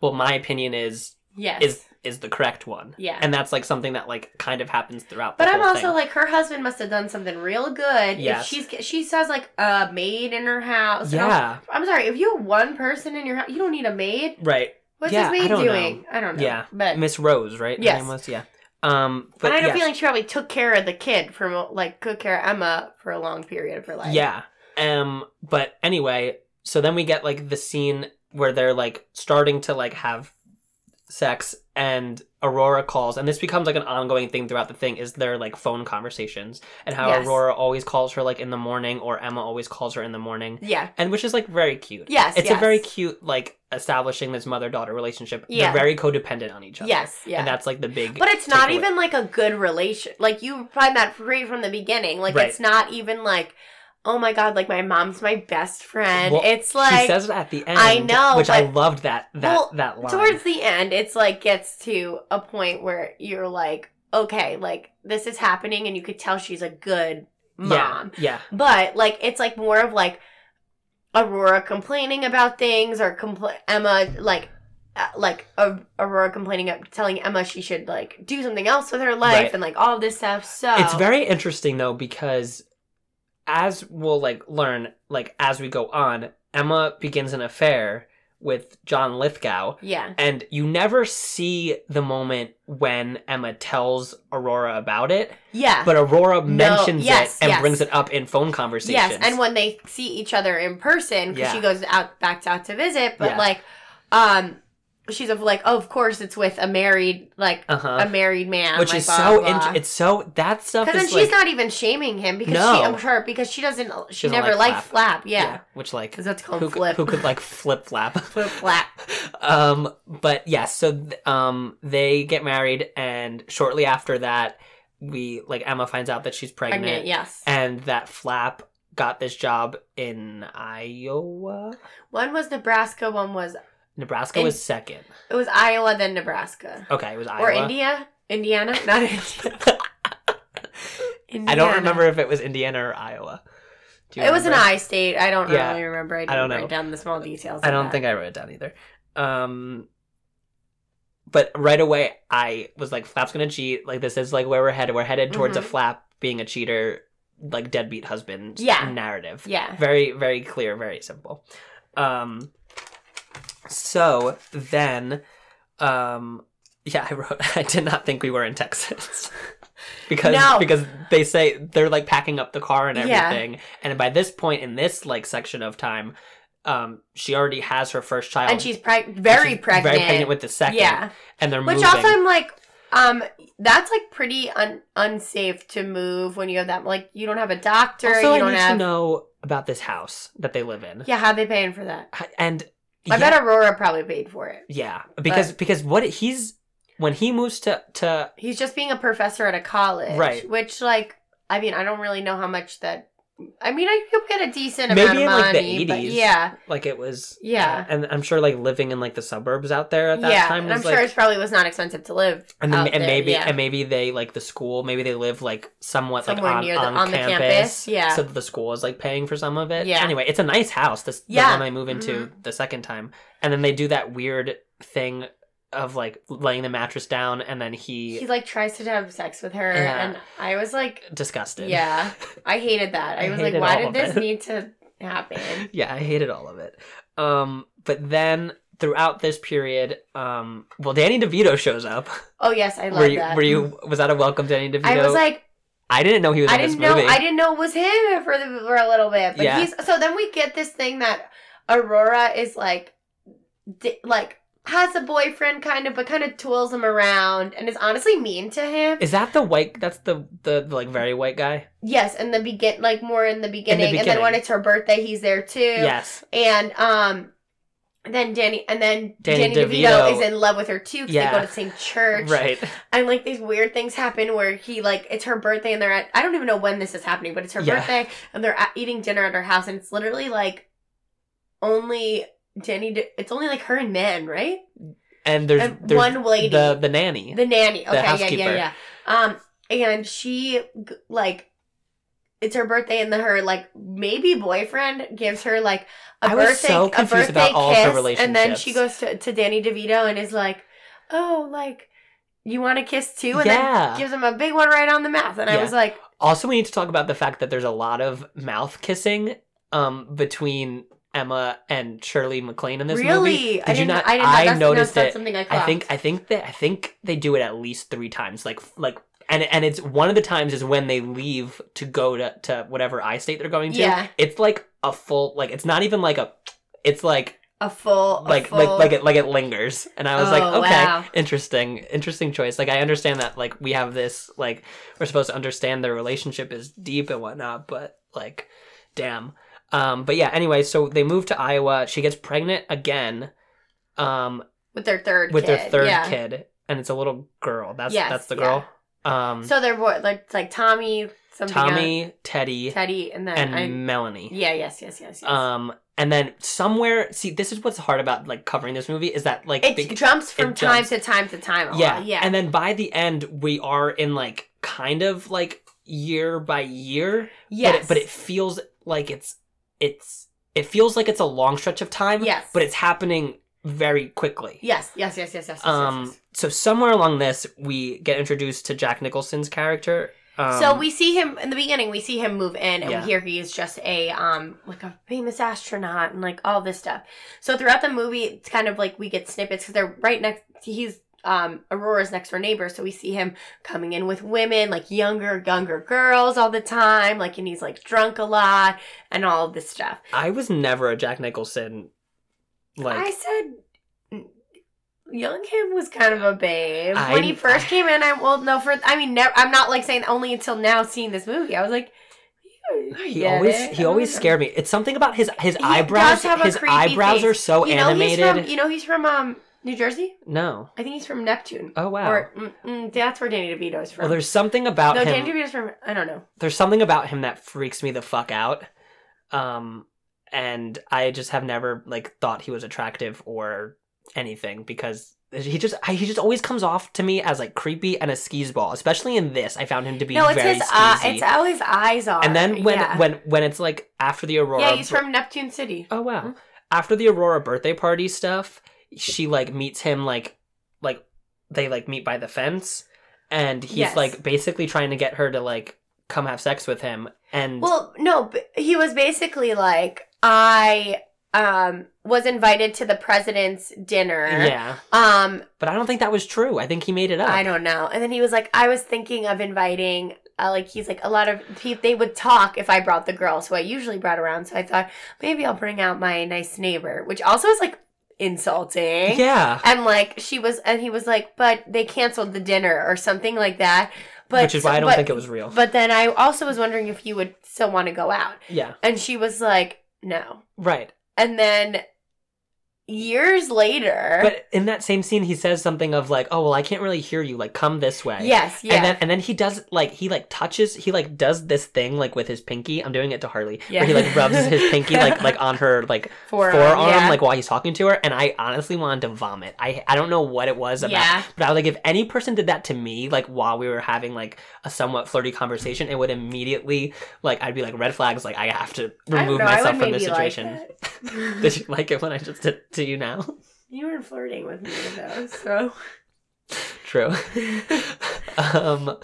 well my opinion is yes. is is the correct one. yeah. And that's like something that like kind of happens throughout the But I'm also thing. like her husband must have done something real good. Yeah. She's she says like a maid in her house. And I'm- yeah, I'm sorry. If you have one person in your house, you don't need a maid. right. What's Yeah, this I maid don't doing? I don't know. Yeah. but Miss Rose, right? Yes. name was? yeah. Um but and I have yes. a feeling she probably took care of the kid for like took care of Emma for a long period of her life. Yeah. Um but anyway, so then we get like the scene where they're like starting to like have sex and Aurora calls and this becomes like an ongoing thing throughout the thing is their like phone conversations and how Yes. Aurora always calls her like in the morning or Emma always calls her in the morning. Yeah. And which is like very cute. Yes. It's yes. a very cute like establishing this mother-daughter relationship. Yeah. They're very codependent on each other. Yes. Yeah. And that's like the big but it's not even like a good relation. Like you find that free from the beginning. Like Right. it's not even like oh my god, like my mom's my best friend. Well, it's like she says it at the end. I know, which I loved that that Well, that line. towards the end, it's like gets to a point where you're like, okay, like this is happening, and you could tell she's a good mom. Yeah, yeah. But like, it's like more of like Aurora complaining about things, or compl- Emma like. Uh, like uh, Aurora complaining, of telling Emma she should like do something else with her life Right. and like all this stuff. So. It's very interesting though because as we'll like learn like as we go on, Emma begins an affair with John Lithgow. yeah, And you never see the moment when Emma tells Aurora about it, yeah. but Aurora mentions yes, it and yes. brings it up in phone conversations. Yes, and when they see each other in person, because Yeah. she goes out back out to visit, but Yeah. like, um, she's of like, oh, of course, it's with a married, like uh-huh. a married man, which like, is blah, so blah. int- it's so that stuff Because then she's like not even shaming him because No. she, I'm sure, because she doesn't, she, doesn't never like liked flap, yeah, which like because that's called who could, flip, who could like flip flap flip flap. um but yes so th- um they get married and shortly after that we like Emma finds out that she's pregnant, Pregnant, yes. and that Flap got this job in Iowa. One was Nebraska, one was Nebraska In- was second. it was Iowa, then Nebraska, Okay, it was Iowa. or India, Indiana, not India. Indiana. I don't remember if it was Indiana or Iowa. Do you It was an? I state. I don't Yeah. really remember. I didn't don't know. write down the small details. I don't that. think I wrote it down either. Um, but right away, I was like, "Flap's gonna cheat." Like this is like where we're headed. We're headed towards a Mhm. Flap being a cheater, like deadbeat husband. Yeah. narrative. Yeah. very very clear, very simple. Um, so then, um, yeah, I wrote. I did not think we were in Texas. Because No. because they say they're like packing up the car and Yeah. everything, and by this point in this like section of time, um, she already has her first child, and she's preg- very She's pregnant. very pregnant with the second, yeah, and they're which moving. also I'm like, um, that's like pretty un- unsafe to move when you have that. Like, you don't have a doctor. also, you I don't need have. to know about this house that they live in. Yeah, how they paying for that? and I yeah, bet Aurora probably paid for it. yeah, because because what he's when he moves to to He's just being a professor at a college, Right. Which, like, I mean, I don't really know how much that. I mean, I could get a decent Maybe amount of in, like, the money, but 80s. yeah, like it was Yeah. uh, and I'm sure like living in like the suburbs out there at that yeah. time and I'm was sure it probably was not expensive to live. and, then, and there, maybe yeah. and maybe they like the school maybe they live like somewhat Somewhere like on, the- on, on the campus, campus, yeah. so the school is like paying for some of it Yeah. anyway it's a nice house this the Yeah. one they move into the second time and then they do that weird thing of like laying the mattress down and then he, he like tries to have sex with her, Yeah. and I was like, disgusted yeah, I hated that. I, I was like, why did this it. need to happen? yeah i hated all of it um but then throughout this period um well danny devito shows up Oh yes, I love were you that. were you was that a welcome danny devito I was like, i didn't know he was I in didn't know. movie I didn't know it was him for the, for a little bit. But Yeah. he's so then we get this thing that Aurora is like, di- like has a boyfriend kind of, but kind of tools him around and is honestly mean to him. Is that the white? That's the, the the like very white guy. yes, in the begin, like more in the beginning, and then when it's her birthday, he's there too. Yes. and um. Then Danny and then Danny Danny, DeVito, DeVito- is in love with her too because Yeah. they go to the same church. Right. And like these weird things happen where he like it's her birthday and they're at I don't even know when this is happening, but it's her Yeah. birthday and they're at, eating dinner at her house and it's literally like only Jenny. De- it's only like her and men, right? And there's, And there's one lady, the the nanny. the nanny. Okay, yeah, housekeeper. yeah, yeah. Um, and she like. It's her birthday, and the, her like maybe boyfriend gives her like a I was birthday so a birthday about all of her kiss, and then she goes to, to Danny DeVito and is like, "Oh, like you want a kiss too?" And Yeah. then gives him a big one right on the mouth, and I was like, also, we need to talk about the fact that there's a lot of mouth kissing um between Emma and Shirley MacLaine in this movie. "Really? Did I you not? I. That's, noticed it. Something I, I think I think that I think they do it at least three times. Like like and and it's one of the times is when they leave to go to to whatever I state they're going to. Yeah. It's like a full like it's not even like a it's like a full, a like full, like like it like it lingers and I was like Oh, okay wow. interesting interesting choice like I understand that like we have this like we're supposed to understand their relationship is deep and whatnot but like damn um but yeah anyway so they move to Iowa she gets pregnant again um with their third with kid. their third yeah. kid and it's a little girl that's Yes, that's the yeah. girl Um, So they're boy- like like Tommy, something else, Tommy, Teddy, Teddy, and then and I, Melanie. yeah, yes, yes, yes, yes. Um, and then somewhere, see, this is what's hard about like covering this movie is that like it big- jumps from it time jumps. to time to time. A yeah, lot. yeah. and then by the end, we are in like kind of like year by year, yes, but it, but it feels like it's it's it feels like it's a long stretch of time. Yes. but it's happening very quickly. yes, yes, yes, yes, yes, yes, Um, yes, so somewhere along this, we get introduced to Jack Nicholson's character. Um, so we see him in the beginning. We see him move in, and Yeah. we hear he is just a um like a famous astronaut and like all this stuff. So throughout the movie, it's kind of like we get snippets because they're right next. He's um Aurora's next door neighbor, so we see him coming in with women, like younger, younger girls all the time, like and he's like drunk a lot and all of this stuff. I was never a Jack Nicholson. Like I said. Young him was kind of a babe I- when he first came in. I well, no, for I mean, never, I'm not like saying only until now seeing this movie. I was like, he always it. he always scared me. It's something about his his He eyebrows. does have a His eyebrows face. are so You know animated. from you know he's from um New Jersey. no. I think he's from Neptune. Oh wow. Or mm, mm, that's where Danny DeVito is from. well, there's something about no, him. Danny DeVito's from I don't know. there's something about him that freaks me the fuck out. Um, and I just have never like thought he was attractive or anything because he just I, he just always comes off to me as like creepy and a skis ball. Especially in this, I found him to be No, it's very his skeezy. It's how his eyes are. and then when yeah. when when it's like after the Aurora, yeah, he's from Neptune City. Oh wow. Mhm. After the Aurora birthday party stuff, she like meets him like like they like meet by the fence and he's Yes. like basically trying to get her to like come have sex with him and Well, no, he was basically like, I um was invited to the president's dinner. yeah. Um, But I don't think that was true. I think he made it up. I don't know. And then he was like, I was thinking of inviting. Uh, like he's like a lot of people they would talk if I brought the girls who I usually brought around. So I thought maybe I'll bring out my nice neighbor, which also is like insulting. Yeah. And like she was, and he was like, but they canceled the dinner or something like that. But Which is why I don't but- think it was real. But then I also was wondering if you would still want to go out. yeah. And she was like, no. Right. And then years later. But in that same scene he says something of like, "Oh, well, I can't really hear you. Like come this way." yes, yeah. And then and then he does like he like touches he like does this thing like with his pinky. I'm doing it to Harley. Yeah. Where he like rubs his pinky like like on her like Forearm, forearm, yeah. like while he's talking to her, and I honestly wanted to vomit. I I don't know what it was about, Yeah. but I was like, if any person did that to me, like while we were having like a somewhat flirty conversation, it would immediately like I'd be like red flags, like I have to remove myself from this like situation. that. did you like it when I just did to you now? You weren't flirting with me though, so True. um,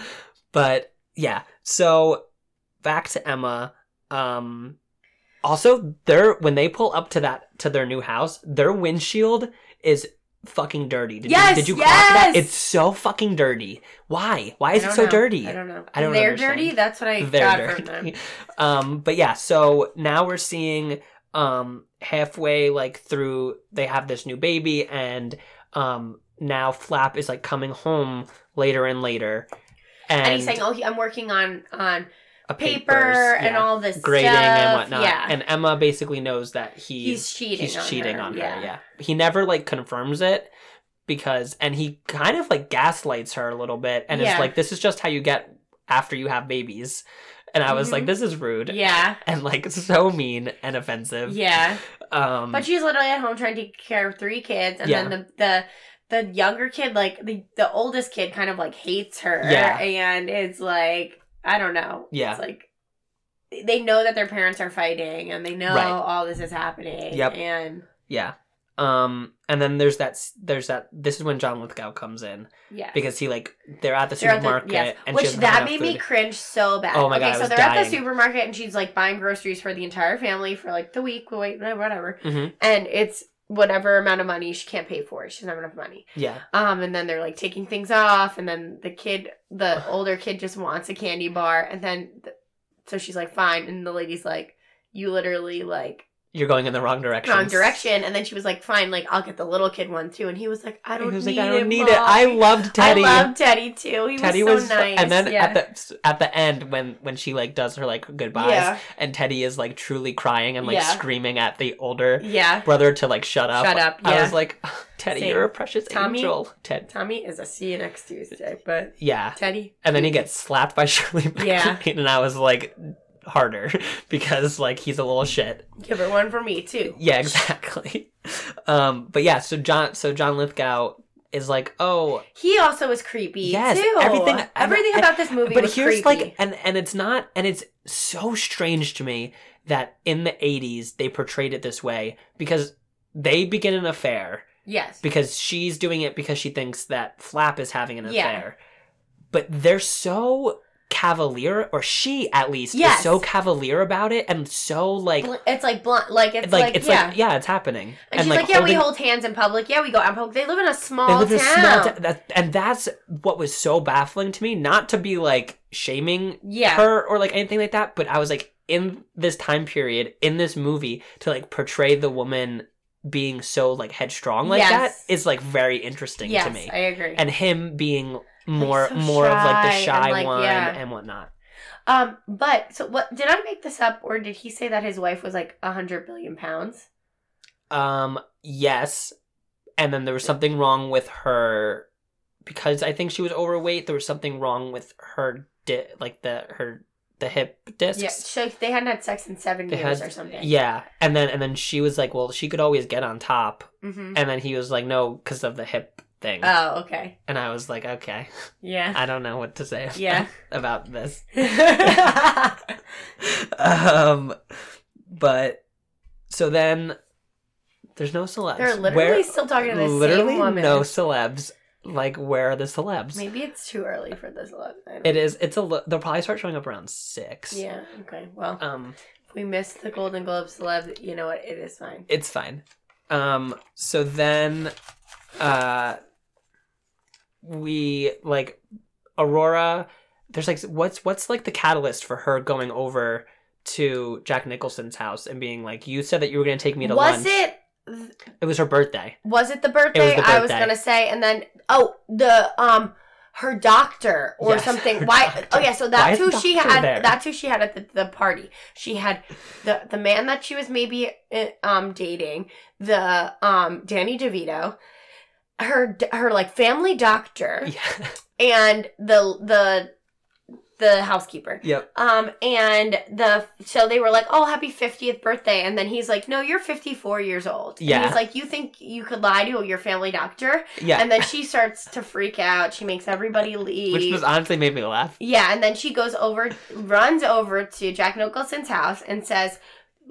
but yeah. So back to Emma. Um, also, their when they pull up to that to their new house, their windshield is fucking dirty. Did Yes, you, did you yes! that? It's so fucking dirty. Why? Why is it so know. dirty? I don't know. I don't They're understand. dirty. That's what I They're got from them. dirty. Um, but yeah, so now we're seeing um halfway like through they have this new baby and um now Flap is like coming home later and later. And, And he's saying, "Oh, he, I'm working on on a paper papers, and yeah, all this grading stuff. and whatnot. Yeah, And Emma basically knows that he's he's cheating. he's on cheating her. on her. Yeah. Yeah. He never like confirms it because and he kind of like gaslights her a little bit and Yeah. is like this is just how you get after you have babies. And I was Mhm. like this is rude Yeah, and like so mean and offensive. yeah. Um But she's literally at home trying to take care of three kids, and Yeah. then the the the younger kid, like the the oldest kid, kind of like hates her. Yeah. and it's like I don't know. Yeah. it's like they know that their parents are fighting, and they know Right. all this is happening. Yep. and yeah. Um and then there's that there's that this is when John Lithgow comes in yeah. because he like they're at the They're at the- supermarket yes. and Which that made me cringe so bad. Oh my okay, God, I so they're at the supermarket and she's like buying groceries for the entire family for like the week, wait, whatever. Mhm. And it's whatever amount of money she can't pay for. She doesn't have enough money. Yeah. Um, and then they're like taking things off, and then the kid, the older kid, just wants a candy bar, and then th- so she's like, fine, and the lady's like, you literally like you're going in the wrong direction. wrong direction. And then she was like, fine, like I'll get the little kid one too. And he was like, I don't need like, I it. don't need it. I loved Teddy. I love Teddy too. He Teddy was was, nice. and then yeah. at the at the end when when she like does her like goodbyes, yeah, and Teddy is like truly crying and like Yeah. screaming at the older yeah. brother to like shut up. Shut up, I was like, Teddy, Same. you're a precious Tommy? angel. Ted, Tommy is a see you next Tuesday, but yeah. Teddy. And then he gets slapped by Shirley Yeah. And I was like, harder because like he's a little shit. give her one for me too. Yeah, exactly. Um, but yeah, so John, so John Lithgow is like, oh, He also was creepy Yes, too. everything- everything and- about this movie but here's creepy. like, and and it's not, and it's so strange to me that in the '80s they portrayed it this way because they begin an affair yes, because she's doing it because she thinks that Flap is having an Yeah. affair, but they're so cavalier, or she at least Yes. is so cavalier about it and so like. It's like blunt. Like it's like, like, it's yeah. like yeah it's happening and, she's like, yeah, we hold hands in public. Yeah, we go out in public. They live in a small They live in a small ta- that, and that's what was so baffling to me. Not to be like shaming yeah, her or like anything like that, but I was like in this time period in this movie to like portray the woman being so like headstrong like Yes. that is like very interesting yes, to me. I agree. and him being more so more of like the shy and, like, one yeah. and whatnot. um, but so what? Did I make this up, or did he say that his wife was like a hundred billion pounds? Um yes. And then there was something wrong with her because I think she was overweight. There was something wrong with her di- like the her the hip discs. Yeah, so they hadn't had sex in seven They years had- or something. Yeah, and then and then she was like, "Well, she could always get on top," hmm and then he was like, "No, because of the hip thing." Oh, okay. and I was like, "Okay, Yeah. I don't know what to say Yeah. about this." um, but so then there's no celebs. They're literally Where- still talking to the literally same woman. no celebs. Like, where are the celebs? Maybe it's too early for this love. It is. It's a. They'll probably start showing up around six. Yeah. Okay. Well, Um, if we missed the Golden Globe celeb, you know what? It is fine. it's fine. Um, so then, uh, we like Aurora. There's like what's what's like the catalyst for her going over to Jack Nicholson's house and being like, "You said that you were going to take me to Was lunch." it? It was her birthday. Was it the birthday? the I was gonna say, and then oh, the um, her doctor or Yes, something. Why? doctor. Oh yeah, so Why that's who she had. there? That's who she had at the, the party. She had the the man that she was maybe uh, um dating, the um Danny DeVito, her her like family doctor, Yeah. and the the the housekeeper. yep. Um, and the so they were like, "Oh, happy fiftieth birthday!" And then he's like, "No, you're fifty four years old." And Yeah. he's like, "You think you could lie to your family doctor?" Yeah. And then she starts to freak out. She makes everybody leave. Which was honestly made me laugh. yeah, and then she goes over, runs over to Jack Nicholson's house and says.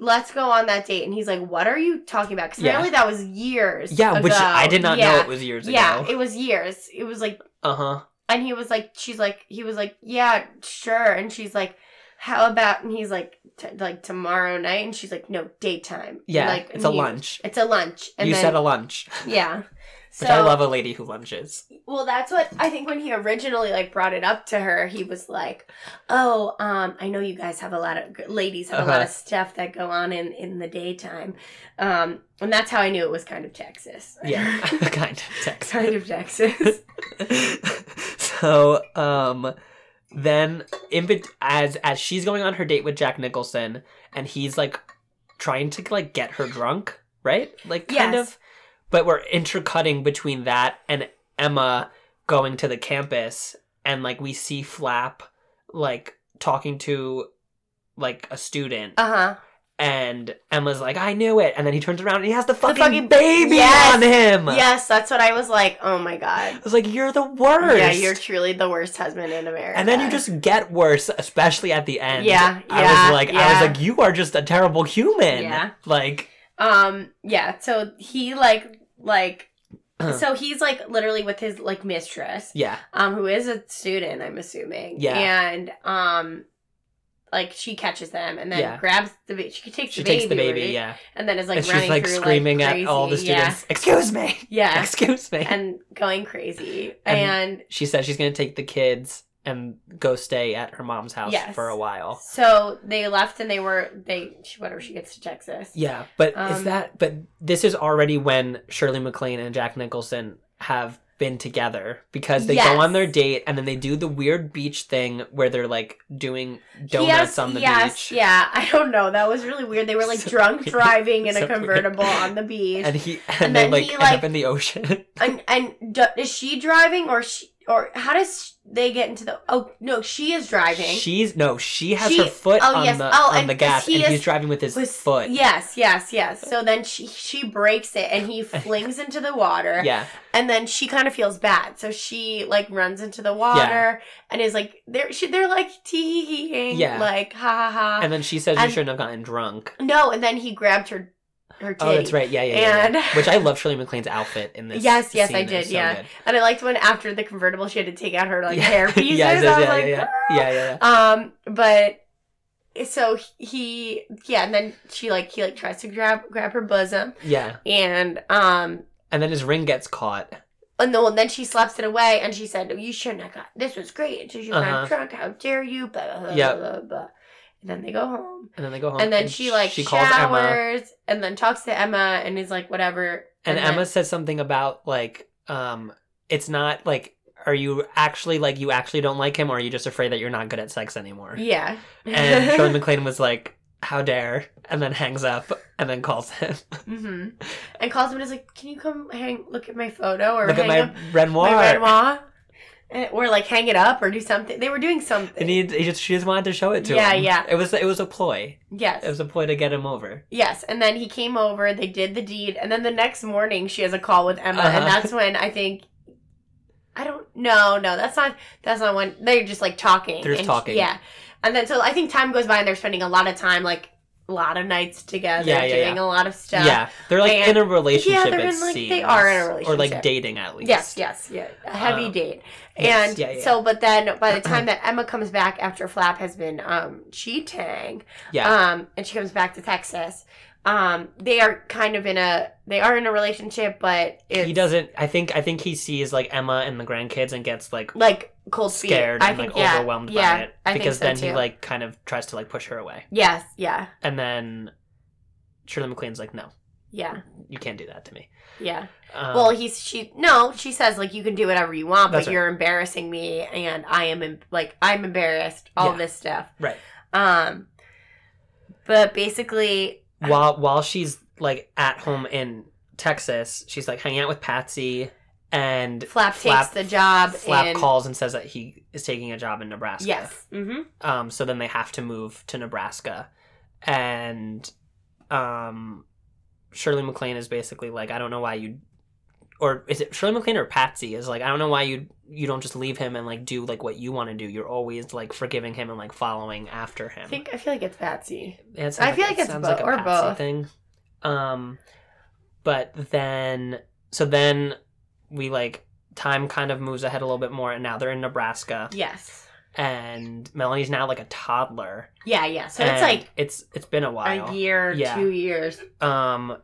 Let's go on that date, and he's like, "What are you talking about?" Because Yeah. apparently that was years. Yeah, which. I did not yeah. know it was years Yeah, ago. it was years. It was like Uh huh. and he was like, she's like, he was like, yeah, sure. And she's like, how about? And he's like, t- like tomorrow night. And she's like, no, daytime. Yeah. like it's a he- lunch. It's a lunch. And you then, said a lunch, yeah. So which I love a lady who lunches. well, that's what I think when he originally like brought it up to her, he was like, "Oh, um, I know you guys have a lot of ladies have a lot Uh-huh. of stuff that go on in in the daytime," um, and that's how I knew it was kind of Texas. Yeah, kind of text. kind of Texas. so um then in bet- as as she's going on her date with Jack Nicholson and he's like trying to like get her drunk, right? Like kind Yes. of but we're intercutting between that and Emma going to the campus and like we see Flap like talking to like a student Uh huh. and Emma's like I knew it and then he turns around and he has the fucking, fucking- baby Yes. on him. Yes, that's what I was like. Oh my god. I was like you're the worst. Yeah, you're truly the worst husband in America. And then you just get worse, especially at the end. Yeah, I yeah, was like, I was like, you are just a terrible human. Yeah. Like, um yeah. So he like like so he's like literally with his like mistress, yeah, um, who is a student, I'm assuming. Yeah. And um, like she catches them and then Yeah. grabs the baby. She takes she the baby, takes the baby. right? Yeah, and then is like and running she's like through, screaming like, at all the crazy. Yeah. students, "Excuse me, Yeah. excuse me!" and going crazy. And- And, she says she's gonna take the kids and go stay at her mom's house Yes. for a while. So they left and they were they she, whatever she gets to Texas. Yeah, but is Um, that but this is already when Shirley MacLaine and Jack Nicholson have been together because they Yes. go on their date and then they do the weird beach thing where they're like doing donuts Yes, on the yes, beach. Yeah, I don't know. That was really weird. They were like So drunk weird. driving in So a weird. convertible on the beach. And he and, And they then like he, end like- up in the ocean. And and is she driving or she or how does they get into the? Oh no, she is driving. She's no, she has She- her foot oh, on yes. the Oh, on and the gas, he and is- he's driving with his Was- foot. Yes, yes, yes. So then she she breaks it and he flings into the water. Yeah, And then she kind of feels bad, so she like runs into the water and is like they're she, they're like tee hee hee Yeah. like ha ha ha. and then she says you And- shouldn't have gotten drunk. no, and then he grabbed her her titty. Oh, that's right. Yeah, yeah, yeah. And- yeah. Which I love Shirley MacLaine's outfit in this. Yes, yes. I did, so yeah. good. And I liked when after the convertible she had to take out her like Yeah. hair pieces. Yes, I was yeah, like, yeah, yeah, yeah, yeah. Um, but so he yeah, and then she like he like tries to grab grab her bosom Yeah, and um and then his ring gets caught. and then, and then she slaps it away and she said, You shouldn't have got this was great. You shouldn't Uh-huh. have drunk, how dare you? Blah blah Yep. blah blah. And then they go home. And then they go home. and then she like she calls Emma, showers and then talks to Emma and is like whatever. and, then- Emma says something about like, um, it's not like, are you actually like you actually don't like him, or are you just afraid that you're not good at sex anymore? Yeah. And Shirley MacLaine was like, "How dare!" and then hangs up, and then calls him. hmm And calls him and is like, Can you come hang look at my photo or Look at my up Renoir. my Renoir? Eh, Or like hang it up or do something. They were doing something. And he, he just she just wanted to show it to Yeah, him. yeah. yeah. It was it was a ploy. yes. It was a ploy to get him over. Yes, and then he came over, they did the deed, and then the next morning she has a call with Emma, Uh-huh. and that's when I think I don't no, no, that's not that's not when they're just like talking. They're just talking. Yeah. And then so I think time goes by and they're spending a lot of time like a lot of nights together, Yeah, yeah, doing yeah. a lot of stuff. Yeah, they're like And- in a relationship. Yeah, they're it in, like, they are in a relationship, or like dating at least. Yes, yes, yeah. A heavy Um, date. yes, And yeah, so but then by the time that Emma comes back after Flap has been um cheating, Yeah, um, and she comes back to Texas. Um, they are kind of in a they are in a relationship, but he doesn't. I think I think he sees like Emma and the grandkids and gets like like cold feet. scared I and think like yeah, overwhelmed yeah, by it I because think then so he like kind of tries to like push her away, yes, yeah, and then Shirley MacLaine's like, "No, yeah, you can't do that to me." yeah. Um, well, he's she no, she says like you can do whatever you want, but right. you're embarrassing me, and I am em- like I'm embarrassed. All Yeah. this stuff. right Um, but basically, while while she's like at home in Texas, she's like hanging out with Patsy, and Flap, Flap- takes the job. Flap and, calls and says that he is taking a job in Nebraska. Yes. Mm-hmm. Um, so then they have to move to Nebraska, and um, Shirley MacLaine is basically like, I don't know why you, or is it Shirley MacLaine or Patsy is like, I don't know why you you don't just leave him and like do like what you want to do. You're always like forgiving him and like following after him. I think I feel like it's Patsy. It I feel like it it's sounds bo- like a or Patsy both. thing. Um, but then so then we like time kind of moves ahead a little bit more, and now they're in Nebraska, Yes. and Melanie's now like a toddler. Yeah, yeah. So it's like it's it's been a while. a year, Yeah. two years. Um,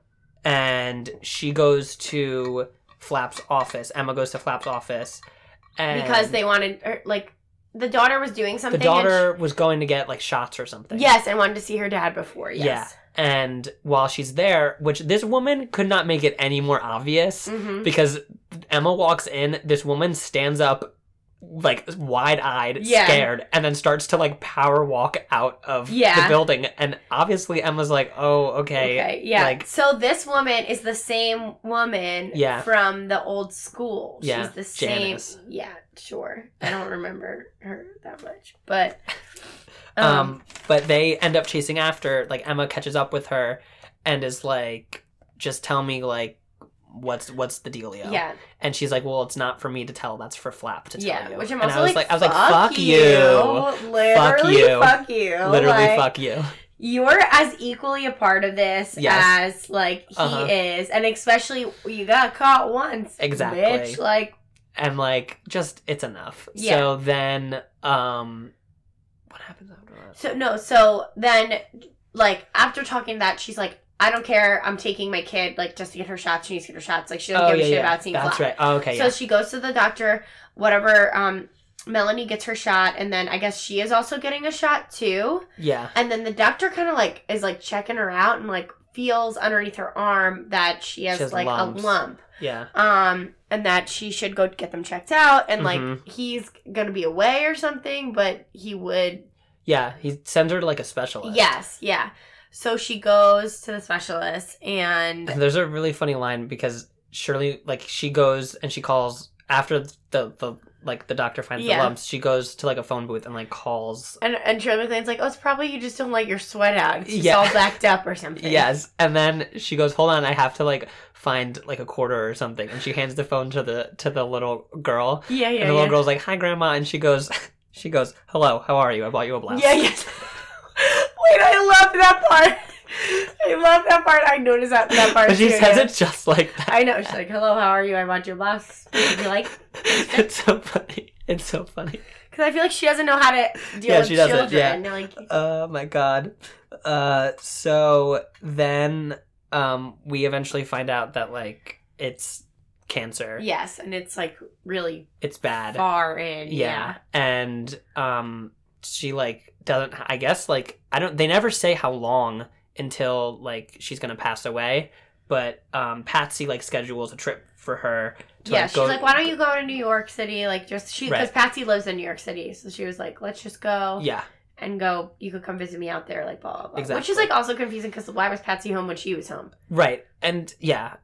and she goes to Flap's office. Emma goes to Flap's office, and because they wanted or, like the daughter was doing something. the daughter was going to get like shots or something. yes, and wanted to see her dad before. Yes. And while she's there, which this woman could not make it any more obvious Mm-hmm. because Emma walks in, this woman stands up like wide eyed, Yeah. scared, and then starts to like power walk out of Yeah. the building. And obviously Emma's like, Oh, okay. Okay. Yeah. Like so this woman is the same woman. Yeah. From the old school. Yeah, She's the same. Janice. Yeah. Sure. I don't remember her that much, but. Um, but they end up chasing after. Like Emma catches up with her and is like, "Just tell me like what's what's the dealio?" Yeah. And she's like, "Well, it's not for me to tell. That's for Flap to tell Yeah. you." Which I'm and also I was like, I was like, fuck, "Fuck you, Literally, you. fuck you. literally Like, fuck you." You're as equally a part of this Yes. as like he Uh-huh. is, and especially you got caught once, Exactly. Bitch, like And like, just it's enough. Yeah. So then, um, what happens after that? so no. So then, like after talking that, she's like, I don't care. I'm taking my kid like just to get her shots. She needs to get her shots. Like she doesn't oh give yeah, a shit yeah. about seeing That's Flap. right. Oh, okay, So yeah. she goes to the doctor, whatever. Um, Melanie gets her shot, and then I guess she is also getting a shot too. Yeah. And then the doctor kind of like is like checking her out and like feels underneath her arm that she has, She has like lumps. a lump. Yeah. Um, and that she should go get them checked out, and like he's gonna be away or something, but he would. Yeah. He sends her to like a specialist. Yes, yeah. So she goes to the specialist, and And there's a really funny line because Shirley, like, she goes and she calls after the the like the doctor finds Yeah. the lumps. She goes to like a phone booth and like calls. and and Shirley MacLaine's like, oh, it's probably you just don't let your sweat out. It's Yeah. all backed up or something. Yes, and then she goes, "Hold on, I have to like find like a quarter or something." And she hands the phone to the to the little girl, yeah, yeah. and the little yeah. girl's like, "Hi, grandma," and she goes, "She goes, hello, how are you? I bought you a blouse." Yeah, yes. Wait, I love that part. I love that part. I noticed that that part. But she too, says yeah. it just like that. I know. She's like, "Hello, how are you? I bought your blouse. Would you like?" it's so funny. It's so funny. Because I feel like she doesn't know how to deal Yeah, with she doesn't, children. yeah. Like, Oh my god. Uh so then um we eventually find out that like it's cancer. yes, and it's like really It's bad. far in. yeah. Yeah. And um she like doesn't I guess like I don't they never say how long until like she's going to pass away, but um Patsy like schedules a trip for her to Yeah, like, she's go like, why don't you go to New York City? Like, just she because Right. Patsy lives in New York City, so she was like, let's just go Yeah. and go. You could come visit me out there, like blah blah blah. Which is like also confusing because why was Patsy home when she was home? Right. And yeah,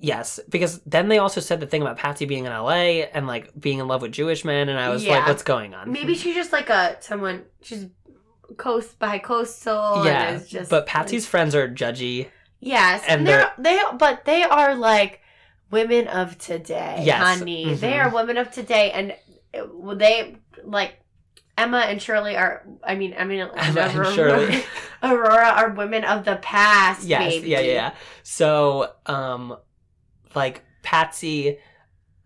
yes, because then they also said the thing about Patsy being in LA and like being in love with Jewish men and I was like what's going on? Maybe she's just like a someone. She's coast by coastal. yeah, and just but Patsy's friends are judgy. yes, and and they're they but they are like women of today, Yes. honey. They Mhm. are women of today, and they like Emma and Shirley are. I mean, I mean, Emma and Aurora, Shirley. Aurora are women of the past. Yes, baby. yeah, yeah, yeah. So, um, like Patsy,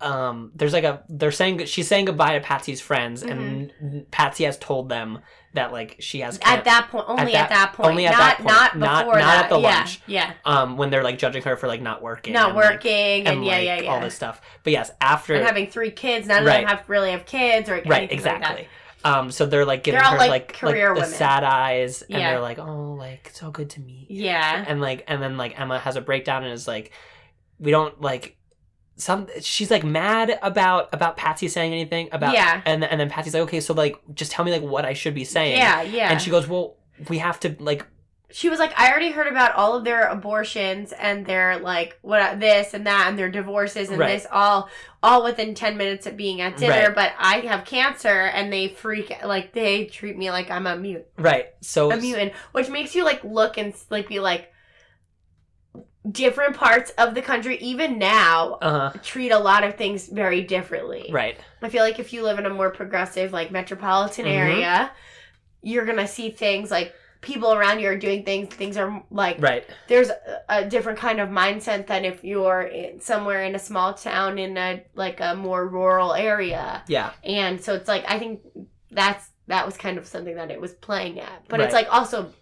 um, there's like a they're saying she's saying goodbye to Patsy's friends, and Patsy has told them that like she has Mm-hmm. At that point, only at that- that, point, only at not that point. not before not that. at the yeah, lunch. yeah, um when they're like judging her for like not working, not and, like, working, and, and yeah, like, yeah, yeah, all this stuff. But yes, after and having three kids. None of them have really have kids or right, anything like exactly. um, so they're like giving They're all, her like, like career like the sad eyes, and Yeah. they're like, oh, like so good to meet. you." Yeah, and like and then like Emma has a breakdown and is like we don't like some she's like mad about about Patsy saying anything about Yeah. and and then Patsy's like okay so like just tell me like what I should be saying yeah, yeah. and she goes well we have to like she was like, I already heard about all of their abortions and their like what this and that and their divorces and Right. this all all within ten minutes of being at dinner. Right. But I have cancer and they freak like they treat me like I'm a mute right so a mutant, which makes you like look and like be like different parts of the country even now uh treat a lot of things very differently. right I feel like if you live in a more progressive, like metropolitan Mhm. area, you're gonna see things like people around you are doing things. Things are like right there's a, a different kind of mindset than if you're in, somewhere in a small town in a like a more rural area. yeah And so it's like I think that's that was kind of something that it was playing at, but it's like also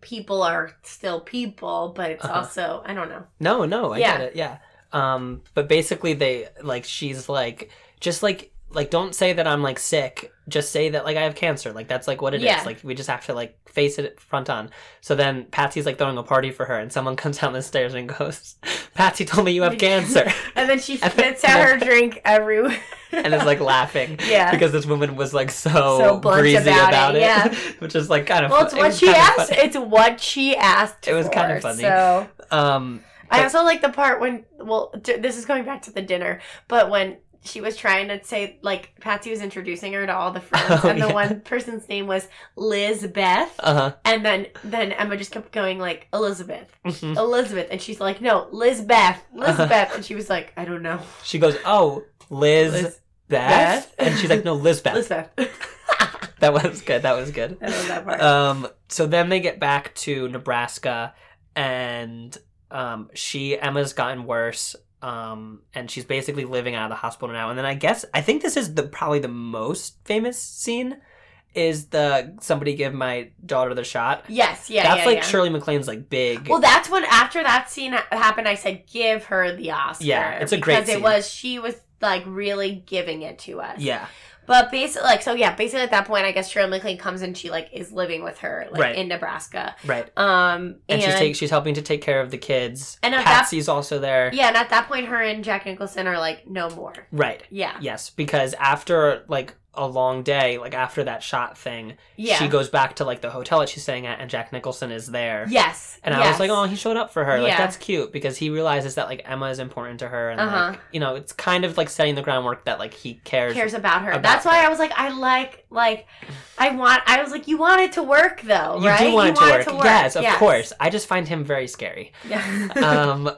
people are still people, but it's Uh-huh. also I don't know. no no I Yeah. get it yeah um but basically they like she's like just like like don't say that I'm like sick just say that like I have cancer like that's like what it is. Yeah. like we just have to like face it front on so then Patsy's like throwing a party for her and someone comes down the stairs and goes Patsy told me you have cancer And then she spits out her drink everywhere. and is like laughing Yeah. because this woman was like so, So breezy about about, it, it, yeah. which is like kind of Well, it's it what was she asked. funny. It's what she asked. It was for, kinda funny. So um I also like the part when, well, d- this is going back to the dinner, but when she was trying to say, like, Patsy was introducing her to all the friends, Oh, and the yeah. one person's name was Liz Beth, uh-huh and then then Emma just kept going like Elizabeth, Mhm. Elizabeth, and she's like, no, Liz Beth, Liz Uh-huh. And she was like, I don't know, she goes oh Liz, Liz Beth? Beth? and she's like no Lizbeth Liz Beth. that was good that was good I love that part. um so then they get back to Nebraska and um she Emma's gotten worse um and she's basically living out of the hospital now and then I guess I think this is the probably the most famous scene is the somebody give my daughter the shot yes, yeah, that's yeah, like yeah. Shirley MacLaine's like big Well, that's when after that scene happened, I said, "Give her the Oscar." Yeah, it's a great because it was she was like really giving it to us. yeah But basically, like, so yeah, basically at that point, I guess Shirley MacLaine comes and she like is living with her like Right. in Nebraska. Right. Um, And, she's take, she's helping to take care of the kids. And at that- Patsy's also there. yeah, and at that point, her and Jack Nicholson are like no more. Right. Yeah, Yes, because after like a long day, like after that shot thing, yeah, she goes back to like the hotel that she's staying at, and Jack Nicholson is there. yes, And I yes. was like, oh, he showed up for her. Like that's cute because he realizes that like Emma is important to her, and Uh-huh. like you know, it's kind of like setting the groundwork that like he cares. cares about her. about That's why her. I was like, I like, like, I want. I was like, you want it to work though, You right? do want, you it, to work. Yes, of Yes. course. I just find him very scary. Yeah. um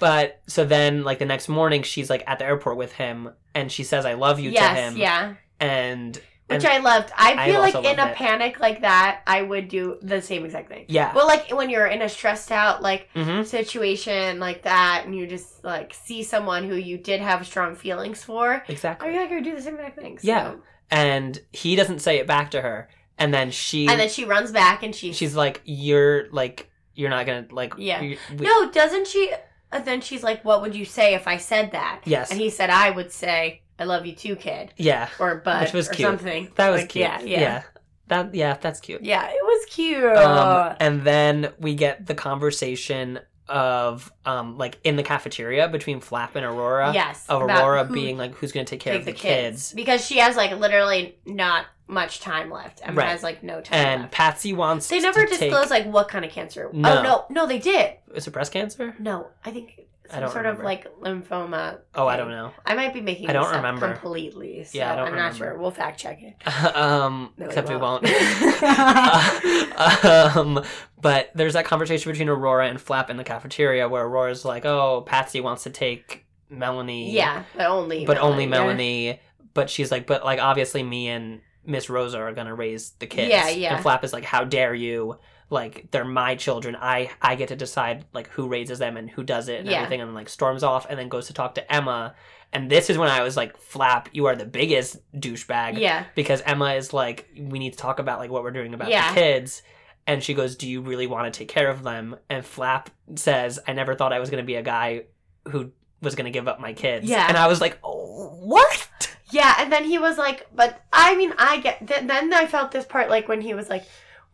but so then like the next morning she's like at the airport with him and she says i love you yes, to him yeah. And Which and- I loved. I I feel like in a it. panic like that, I would do the same exact thing. yeah Well, like when you're in a stressed out like hmm situation like that, and you just like see someone who you did have strong feelings for, exactly I feel like I do the same exact thing. so- Yeah. and he doesn't say it back to her and then she And then she runs back and she. she's like you're like you're not gonna like Yeah. we- no, doesn't she? And then she's like, "What would you say if I said that?" yes And he said, "I would say I love you too, kid." yeah or bud Which was or cute. something. that was Like, cute Yeah, yeah, yeah. that yeah that's cute yeah. It was cute. um, and then we get the conversation of um like in the cafeteria between flap and aurora yes, of aurora who being like who's gonna take care take of the, kids. because she has like literally not much time left. Emma Right. has like no time and left. Patsy wants They never to take- disclose like what kind of cancer. No. Oh no, no, they did. is it breast cancer? No, I think some sort remember. of like lymphoma. Oh, I don't know. I might be making. I don't this up remember. completely. So Yeah, I don't I'm not sure. We'll fact check it. um, No, except we won't. won't. Uh, um, but there's that conversation between Aurora and Flap in the cafeteria where Aurora's like, "Oh, Patsy wants to take Melanie, Yeah, but only. but only yeah. Melanie." But she's like, "But like, obviously, me and Miss Rosa are gonna raise the kids." Yeah, yeah. And Flap is like, "How dare you?" Like they're my children. I I get to decide like who raises them and who does it and Yeah. everything. And then like storms off and then goes to talk to Emma. And this is when I was like, "Flap, you are the biggest douchebag." Yeah, because Emma is like, we need to talk about like what we're doing about Yeah. the kids. And she goes, "Do you really want to take care of them?" And Flap says, "I never thought I was going to be a guy who was going to give up my kids." Yeah. And I was like, "Oh, what?" yeah, and then he was like, but I mean, I get. Th- then I felt this part like when he was like,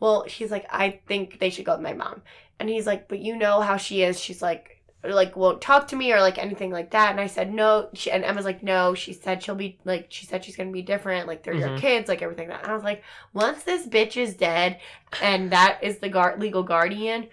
well, she's like, I think they should go with my mom, and he's like, but you know how she is. She's like. Like won't talk to me or like anything like that. And i said no. She, and emma's like no she said she'll be like she said she's gonna be different. Like they're your Mhm. kids like everything that. And i was like once this bitch is dead and that is the guard legal guardian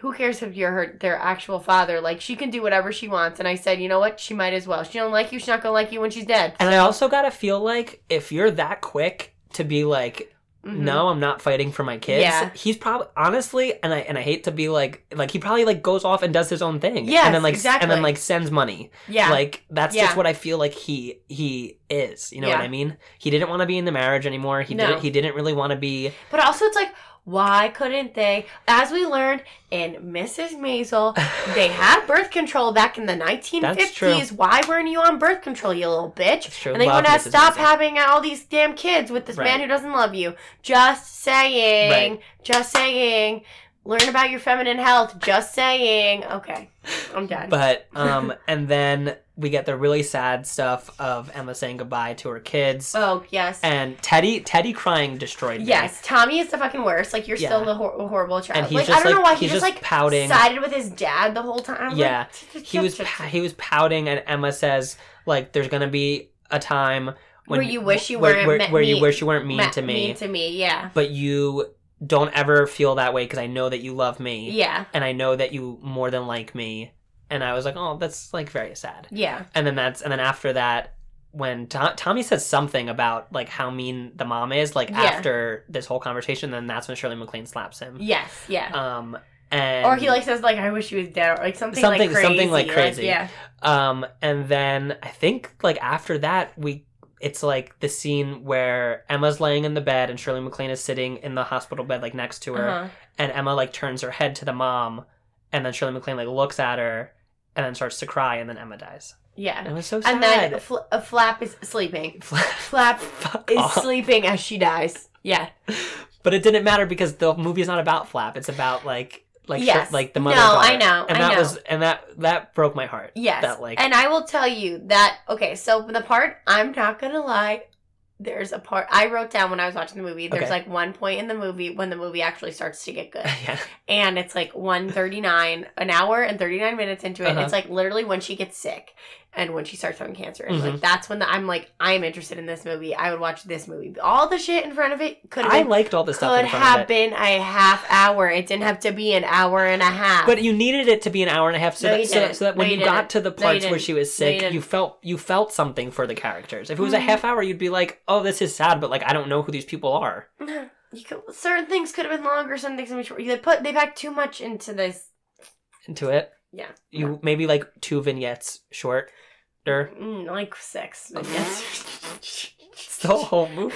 who cares if you're her their actual father? Like she can do whatever she wants. And i said you know what? She might as well. She don't like you. She's not gonna like you when she's dead. And I also got to feel like if you're that quick to be like, Mhm. "No, I'm not fighting for my kids." Yeah. He's probably honestly, and I and I hate to be like like he probably like goes off and does his own thing. Yeah. and then like s- and then like sends money. yeah Like that's Yeah. just what I feel like he he is. You know what I mean? He didn't want to be in the marriage anymore. He No. didn't he didn't really want to be but also it's like why couldn't they as we learned in mrs maisel they had birth control back in the 1950s true. why weren't you on birth control you little bitch It's true. and then you want to stop Maisel. having all these damn kids with this Right. man who doesn't love you just saying Right. just saying learn about your feminine health just saying okay i'm done But um and then we get the really sad stuff of Emma saying goodbye to her kids. oh yes and Teddy Teddy crying destroyed me. Yes, Tommy is the fucking worst. Like you're Yeah. still the hor- horrible child. And he's like just I don't know why he he's just, just like pouting. sided with his dad the whole time. I'm like, Yeah. He was he was pouting and Emma says like there's going to be a time when Where you wish you where, weren't where, where you mean- wish you weren't mean to me, Mean to me, yeah, but you don't ever feel that way because I know that you love me yeah, and I know that you more than like me. And I was like, oh, that's like very sad. yeah, And then that's and then after that, when To- Tommy says something about like how mean the mom is, like Yeah. after this whole conversation, then that's when Shirley MacLaine slaps him. yes, yeah. Um, and or he like says like I wish he was dead or like something, Something- like crazy. something, like, crazy. yeah, Um, and then I think like after that we it's like the scene where Emma's laying in the bed and Shirley MacLaine is sitting in the hospital bed like next to her, uh-huh. and Emma like turns her head to the mom, and then Shirley MacLaine like looks at her, and then starts to cry, and then Emma dies. yeah. It was so sad. And then Fl- uh, Flap is sleeping. Flap Fuck is off. sleeping as she dies. Yeah. But it didn't matter because the movie is not about Flap. It's about like like Yes. Like the mother. No, daughter. I know, And I that know. was and that that broke my heart. Yes. That like and I will tell you that okay, so the part I'm not gonna lie, there's a part I wrote down when I was watching the movie. There's Okay. like one point in the movie when the movie actually starts to get good. yeah. and it's like 139 an hour and 39 minutes into it Uh-huh. it's like literally when she gets sick and when she starts having cancer and Mhm. like that's when the, i'm like i'm interested in this movie i would watch this movie all the shit in front of it could have I been liked all the stuff could in front have of it. been a half hour it didn't have to be an hour and a half But you needed it to be an hour and a half so, No, that, so, that, so that when No, you, you got to the No, parts where she was No, you sick, you, felt you felt something for the characters. If it was a Mhm. half hour, you'd be like, "Oh, this is sad," but like I don't know who these people are. you could, certain things could have been longer certain things could have been short. they put they packed too much into this Into it, yeah you maybe like two vignettes shorter. Mm, like six yes It's the whole movie.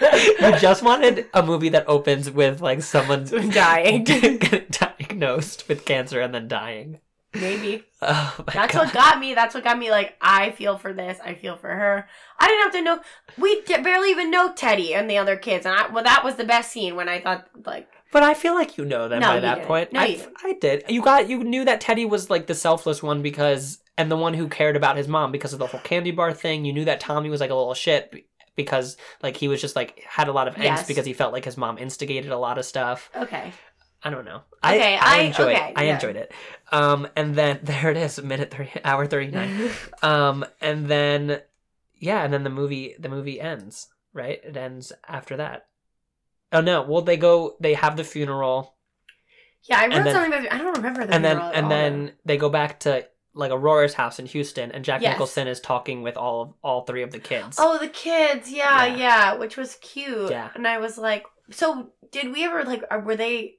you just wanted a movie that opens with like someone Dying. diagnosed with cancer and then dying. maybe Oh my That's god. what got me. That's what got me. Like, I feel for this. I feel for her. I didn't have to know. We d- barely even know Teddy and the other kids, and I well, that was the best scene when I thought like, But I feel like you know them No, by that didn't. point. No, I, you didn't. I did. You got you knew that Teddy was like the selfless one because and the one who cared about his mom because of the whole candy bar thing. You knew that Tommy was like a little shit because like he was just like had a lot of angst Yes. because he felt like his mom instigated a lot of stuff. okay, I don't know. Okay, I, I I- enjoyed okay, it. I yeah. enjoyed it. Um, and then there it is, minute thirty, hour thirty nine. um, and then yeah, and then the movie the movie ends. Right, it ends after that. Oh no! Well, they go. They have the funeral, yeah, I wrote then- something about. I don't remember the and then and all, then they go back to like Aurora's house in Houston, and Jack Yes. Nicholson is talking with all of all three of the kids. Oh, the kids. Yeah, Yeah. yeah, which was cute. Yeah. and I was like, so did we ever like? uh, Were they?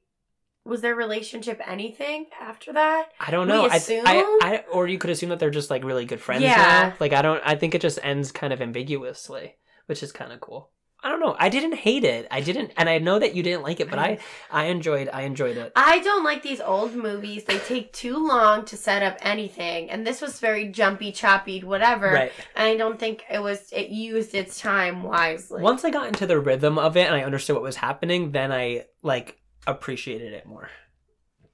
Was their relationship anything after that? I don't know. I, assume? I, I, or you could assume that they're just like really good friends Yeah. now. Like I don't. I think it just ends kind of ambiguously, which is kind of cool. I don't know. I didn't hate it. I didn't, and I know that you didn't like it, but I, I enjoyed. I enjoyed it. I don't like these old movies. They take too long to set up anything, and this was very jumpy, choppy, whatever. Right. And I don't think it was. It used its time wisely. Once I got into the rhythm of it and I understood what was happening, then I like appreciated it more.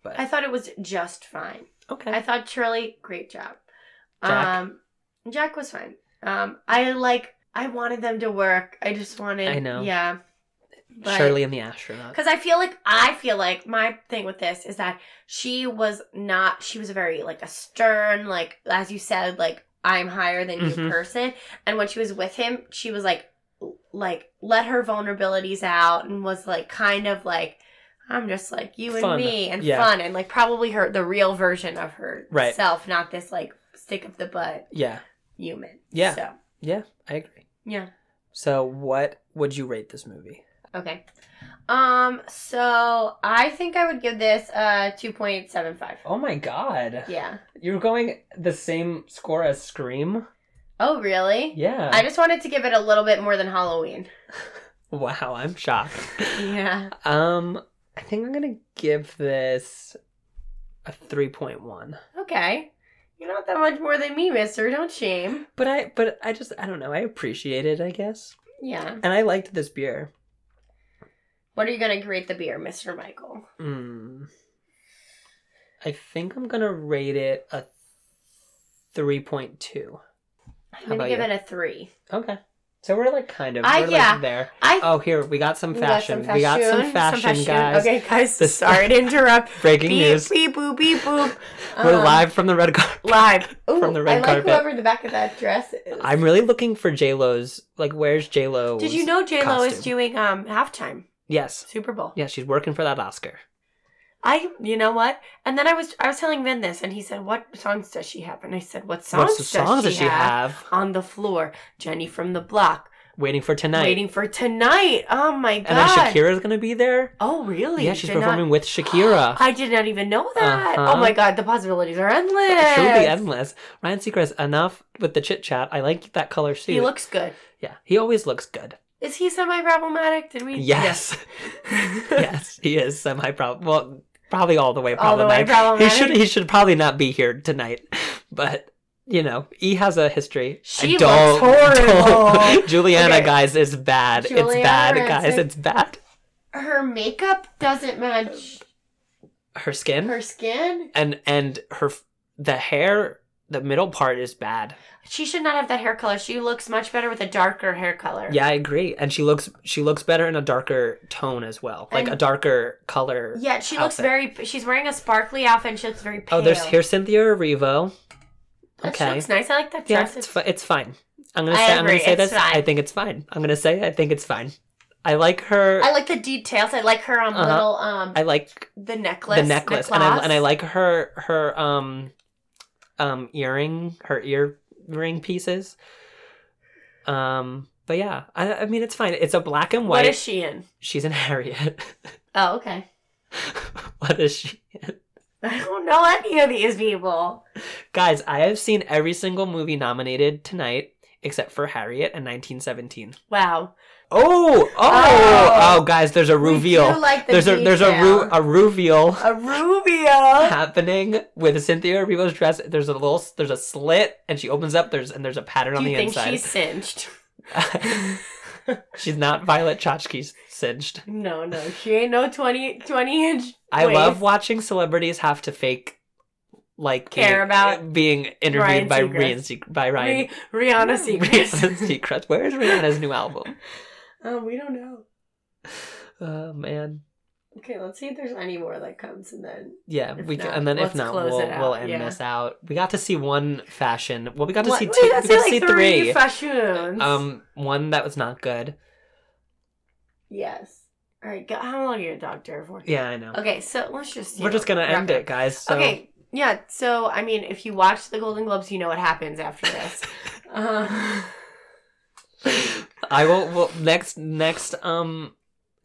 But I thought it was just fine. okay. I thought Shirley, great job. Jack? Um, Jack was fine. Um, I like. I wanted them to work. I just wanted. I know. Yeah. But- Shirley and the astronaut. Because I feel like I feel like my thing with this is that she was not. She was a very like a stern, like as you said, like I'm higher than Mhm. you person. And when she was with him, she was like, like let her vulnerabilities out and was like kind of like. I'm just like you and me and Yeah. fun and like probably her the real version of Right. herself, not this like stick of the butt Yeah. human. Yeah. So Yeah. I agree. Yeah. So, what would you rate this movie? Okay. Um. So I think I would give this a two point seven five. Oh my god. Yeah. You're going the same score as Scream? Oh, really? Yeah. I just wanted to give it a little bit more than Halloween. Wow, I'm shocked. Yeah. um, I think I'm gonna give this a 3.1. Okay. You're not that much more than me, mister. Don't shame. But I, but I just, I don't know. I appreciate it, I guess. Yeah. And I liked this beer. What are you going to rate the beer, Mr. Michael? Mm. I think I'm gonna rate it a 3.2. I'm about going to give you? it a three. Okay. So we're like kind of, I- we're yeah. like there. I Oh, here, we got some we got fashion. We got some fashion, fashion. guys. Okay, guys. This- sorry to interrupt. Breaking beep, news. beep, boop, beep, boop. We're Um, live from the red carpet. Live. Ooh, From the red carpet. I like carpet. whoever the back of that dress is. I'm really looking for J Lo's. Like, where's J Lo? Did you know J Lo is doing um halftime Yes. Super Bowl? Yeah, she's working for that Oscar. I, you know what? And then I was, I was telling Vin this, and he said, "What songs does she have?" And I said, "What songs, What's the songs does she, she have? have? on the floor?" Jenny from the Block, Waiting for tonight. waiting for tonight. Oh my god! and then Shakira's gonna be there. Oh really? Yeah, she's Did not- performing with Shakira. I did not even know that. Uh-huh. Oh my god, the possibilities are endless. Truly endless. Ryan Seacrest, enough with the chit chat. I like that color suit. He looks good. yeah, he always looks good. Is he semi-problematic? Did we? Yes, Yes. yes, he is semi problem. Well, probably all the way All the way problematic. problematic. He should he should probably not be here tonight, but. You know, E has a history. She don't, looks horrible. don't- Giuliana, Okay. guys, is bad. it's bad, guys. It's bad. Her makeup doesn't match Her skin her skin. and and her the hair the middle part is bad. She should not have that hair color. She looks much better with a darker hair color. Yeah, I agree. And she looks she looks better in a darker tone as well, like And- a darker color. Yeah, she looks very. She's wearing a sparkly outfit. and She looks very pale. Oh, there's here's Cynthia Erivo. Okay. looks nice. I like that Yeah, dress. it's fi- it's fine. I'm gonna I say I'm gonna say it's this. I think it's fine. I'm gonna say I think it's fine. I like her. I like the details. I like her um Uh-huh. little um I like the necklace. the necklace, and I and I like her her um um earring, her earring pieces. Um, but yeah, I, I mean it's fine. It's a black and white. is she in? She's in Harriet. Oh, okay. what is she? in? I don't know any of these people. Guys, I have seen every single movie nominated tonight except for Harriet and 1917. Wow. Oh, oh, Oh. oh, guys, there's a reveal. like the there's a there's a ru- a reveal a Rubio. happening with Cynthia Erivo's dress. There's a little there's a slit and she opens up there's and there's a pattern Do on you the think inside. she's singed? She's not Violet Chachki's singed. No, no, she ain't no 20, 20 inch. I love watching celebrities have to fake like Care being, about uh, being interviewed Ryan by Seacrest. Ryan Seacrest, by Ryan Ri- Rihanna Seacrest. Rihanna Seacrest. Where is Rihanna's new album? Um, we don't know. Oh man. Okay, let's see if there's any more that comes, and then Yeah, If we can, not, and then if not, we'll we'll end yeah. this out. We got to see one fashion. Well, we got to What- see two. got We got to see, see three. three fashions. Um, one that was not good. yes. All right, go, how long are you a doctor for? Yeah, I know. Okay, so let's just. We're know, just gonna end it, guys. So. Okay, yeah. So I mean, if you watch the Golden Globes, you know what happens after this. uh, I will. Well, next next um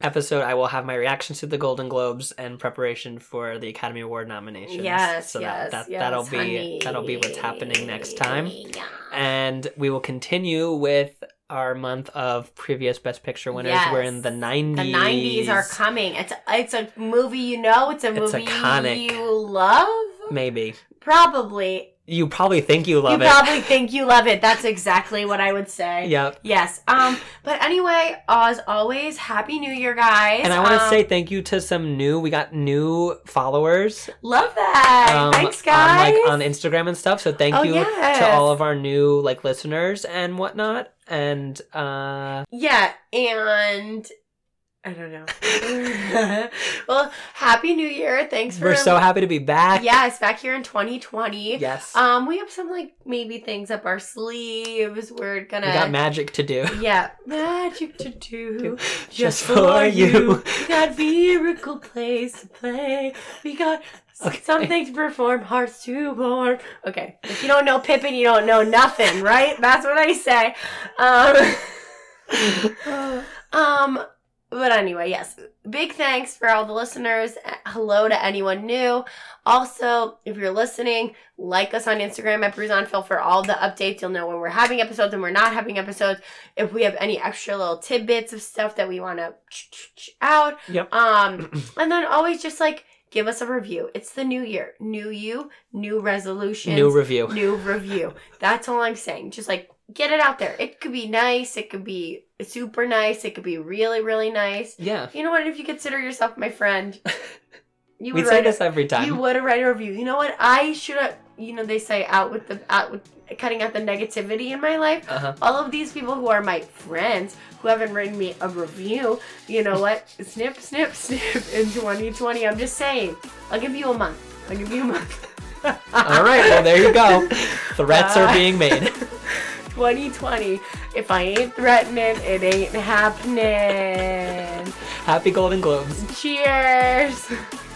episode, I will have my reactions to the Golden Globes and preparation for the Academy Award nominations. yes, so yes, that, that yes, that'll be that'll be what's happening next time, Yeah. and we will continue with our month of previous Best Picture winners. Yes. We're in the nineties. The '90s are coming. It's it's a movie you know. It's a It's movie iconic. you love. Maybe Probably. You probably think you love you it. probably think you love it. That's exactly what I would say. Yep. Yes. Um. But anyway, as always, Happy New Year, guys. And I want to Um, say thank you to some new. We got new followers love that. um, Thanks, guys. on like on Instagram and stuff. So thank Oh, you yes. to all of our new like listeners and whatnot. And uh Yeah, and I don't know. well, happy New Year. Thanks for we're so happy to be back. Yes, back here in 2020. Yes. Um, we have some like maybe things up our sleeves. We're gonna we got magic to do. yeah, magic to do Just for you. We got miracle place to play. We got Okay. something to perform, hearts to warm. Okay, if you don't know Pippin, you don't know nothing, right? That's what I say. Um, um, but anyway, yes. Big thanks for all the listeners. Hello to anyone new. Also, if you're listening, like us on Instagram at Brews on Film for all the updates. You'll know when we're having episodes and we're not having episodes. If we have any extra little tidbits of stuff that we want to out. Yep. Um, and then always just like give us a review. It's the new year, new you, new resolutions, New review. new review. That's all I'm saying. Just like get it out there. It could be nice. It could be super nice. It could be really, really nice. Yeah. You know what? If you consider yourself my friend, you We would say write this a, every time. you would write a review. You know what? I should have. You know they say out with the out with cutting out the negativity in my life. uh-huh. All of these people who are my friends who haven't written me a review, you know what? snip, snip, snip in 2020. I'm just saying. I'll give you a month. I'll give you a month. All right. Well, there you go. Threats are Uh, being made. 2020. If I ain't threatening, it ain't happening. Happy Golden Globes. Cheers.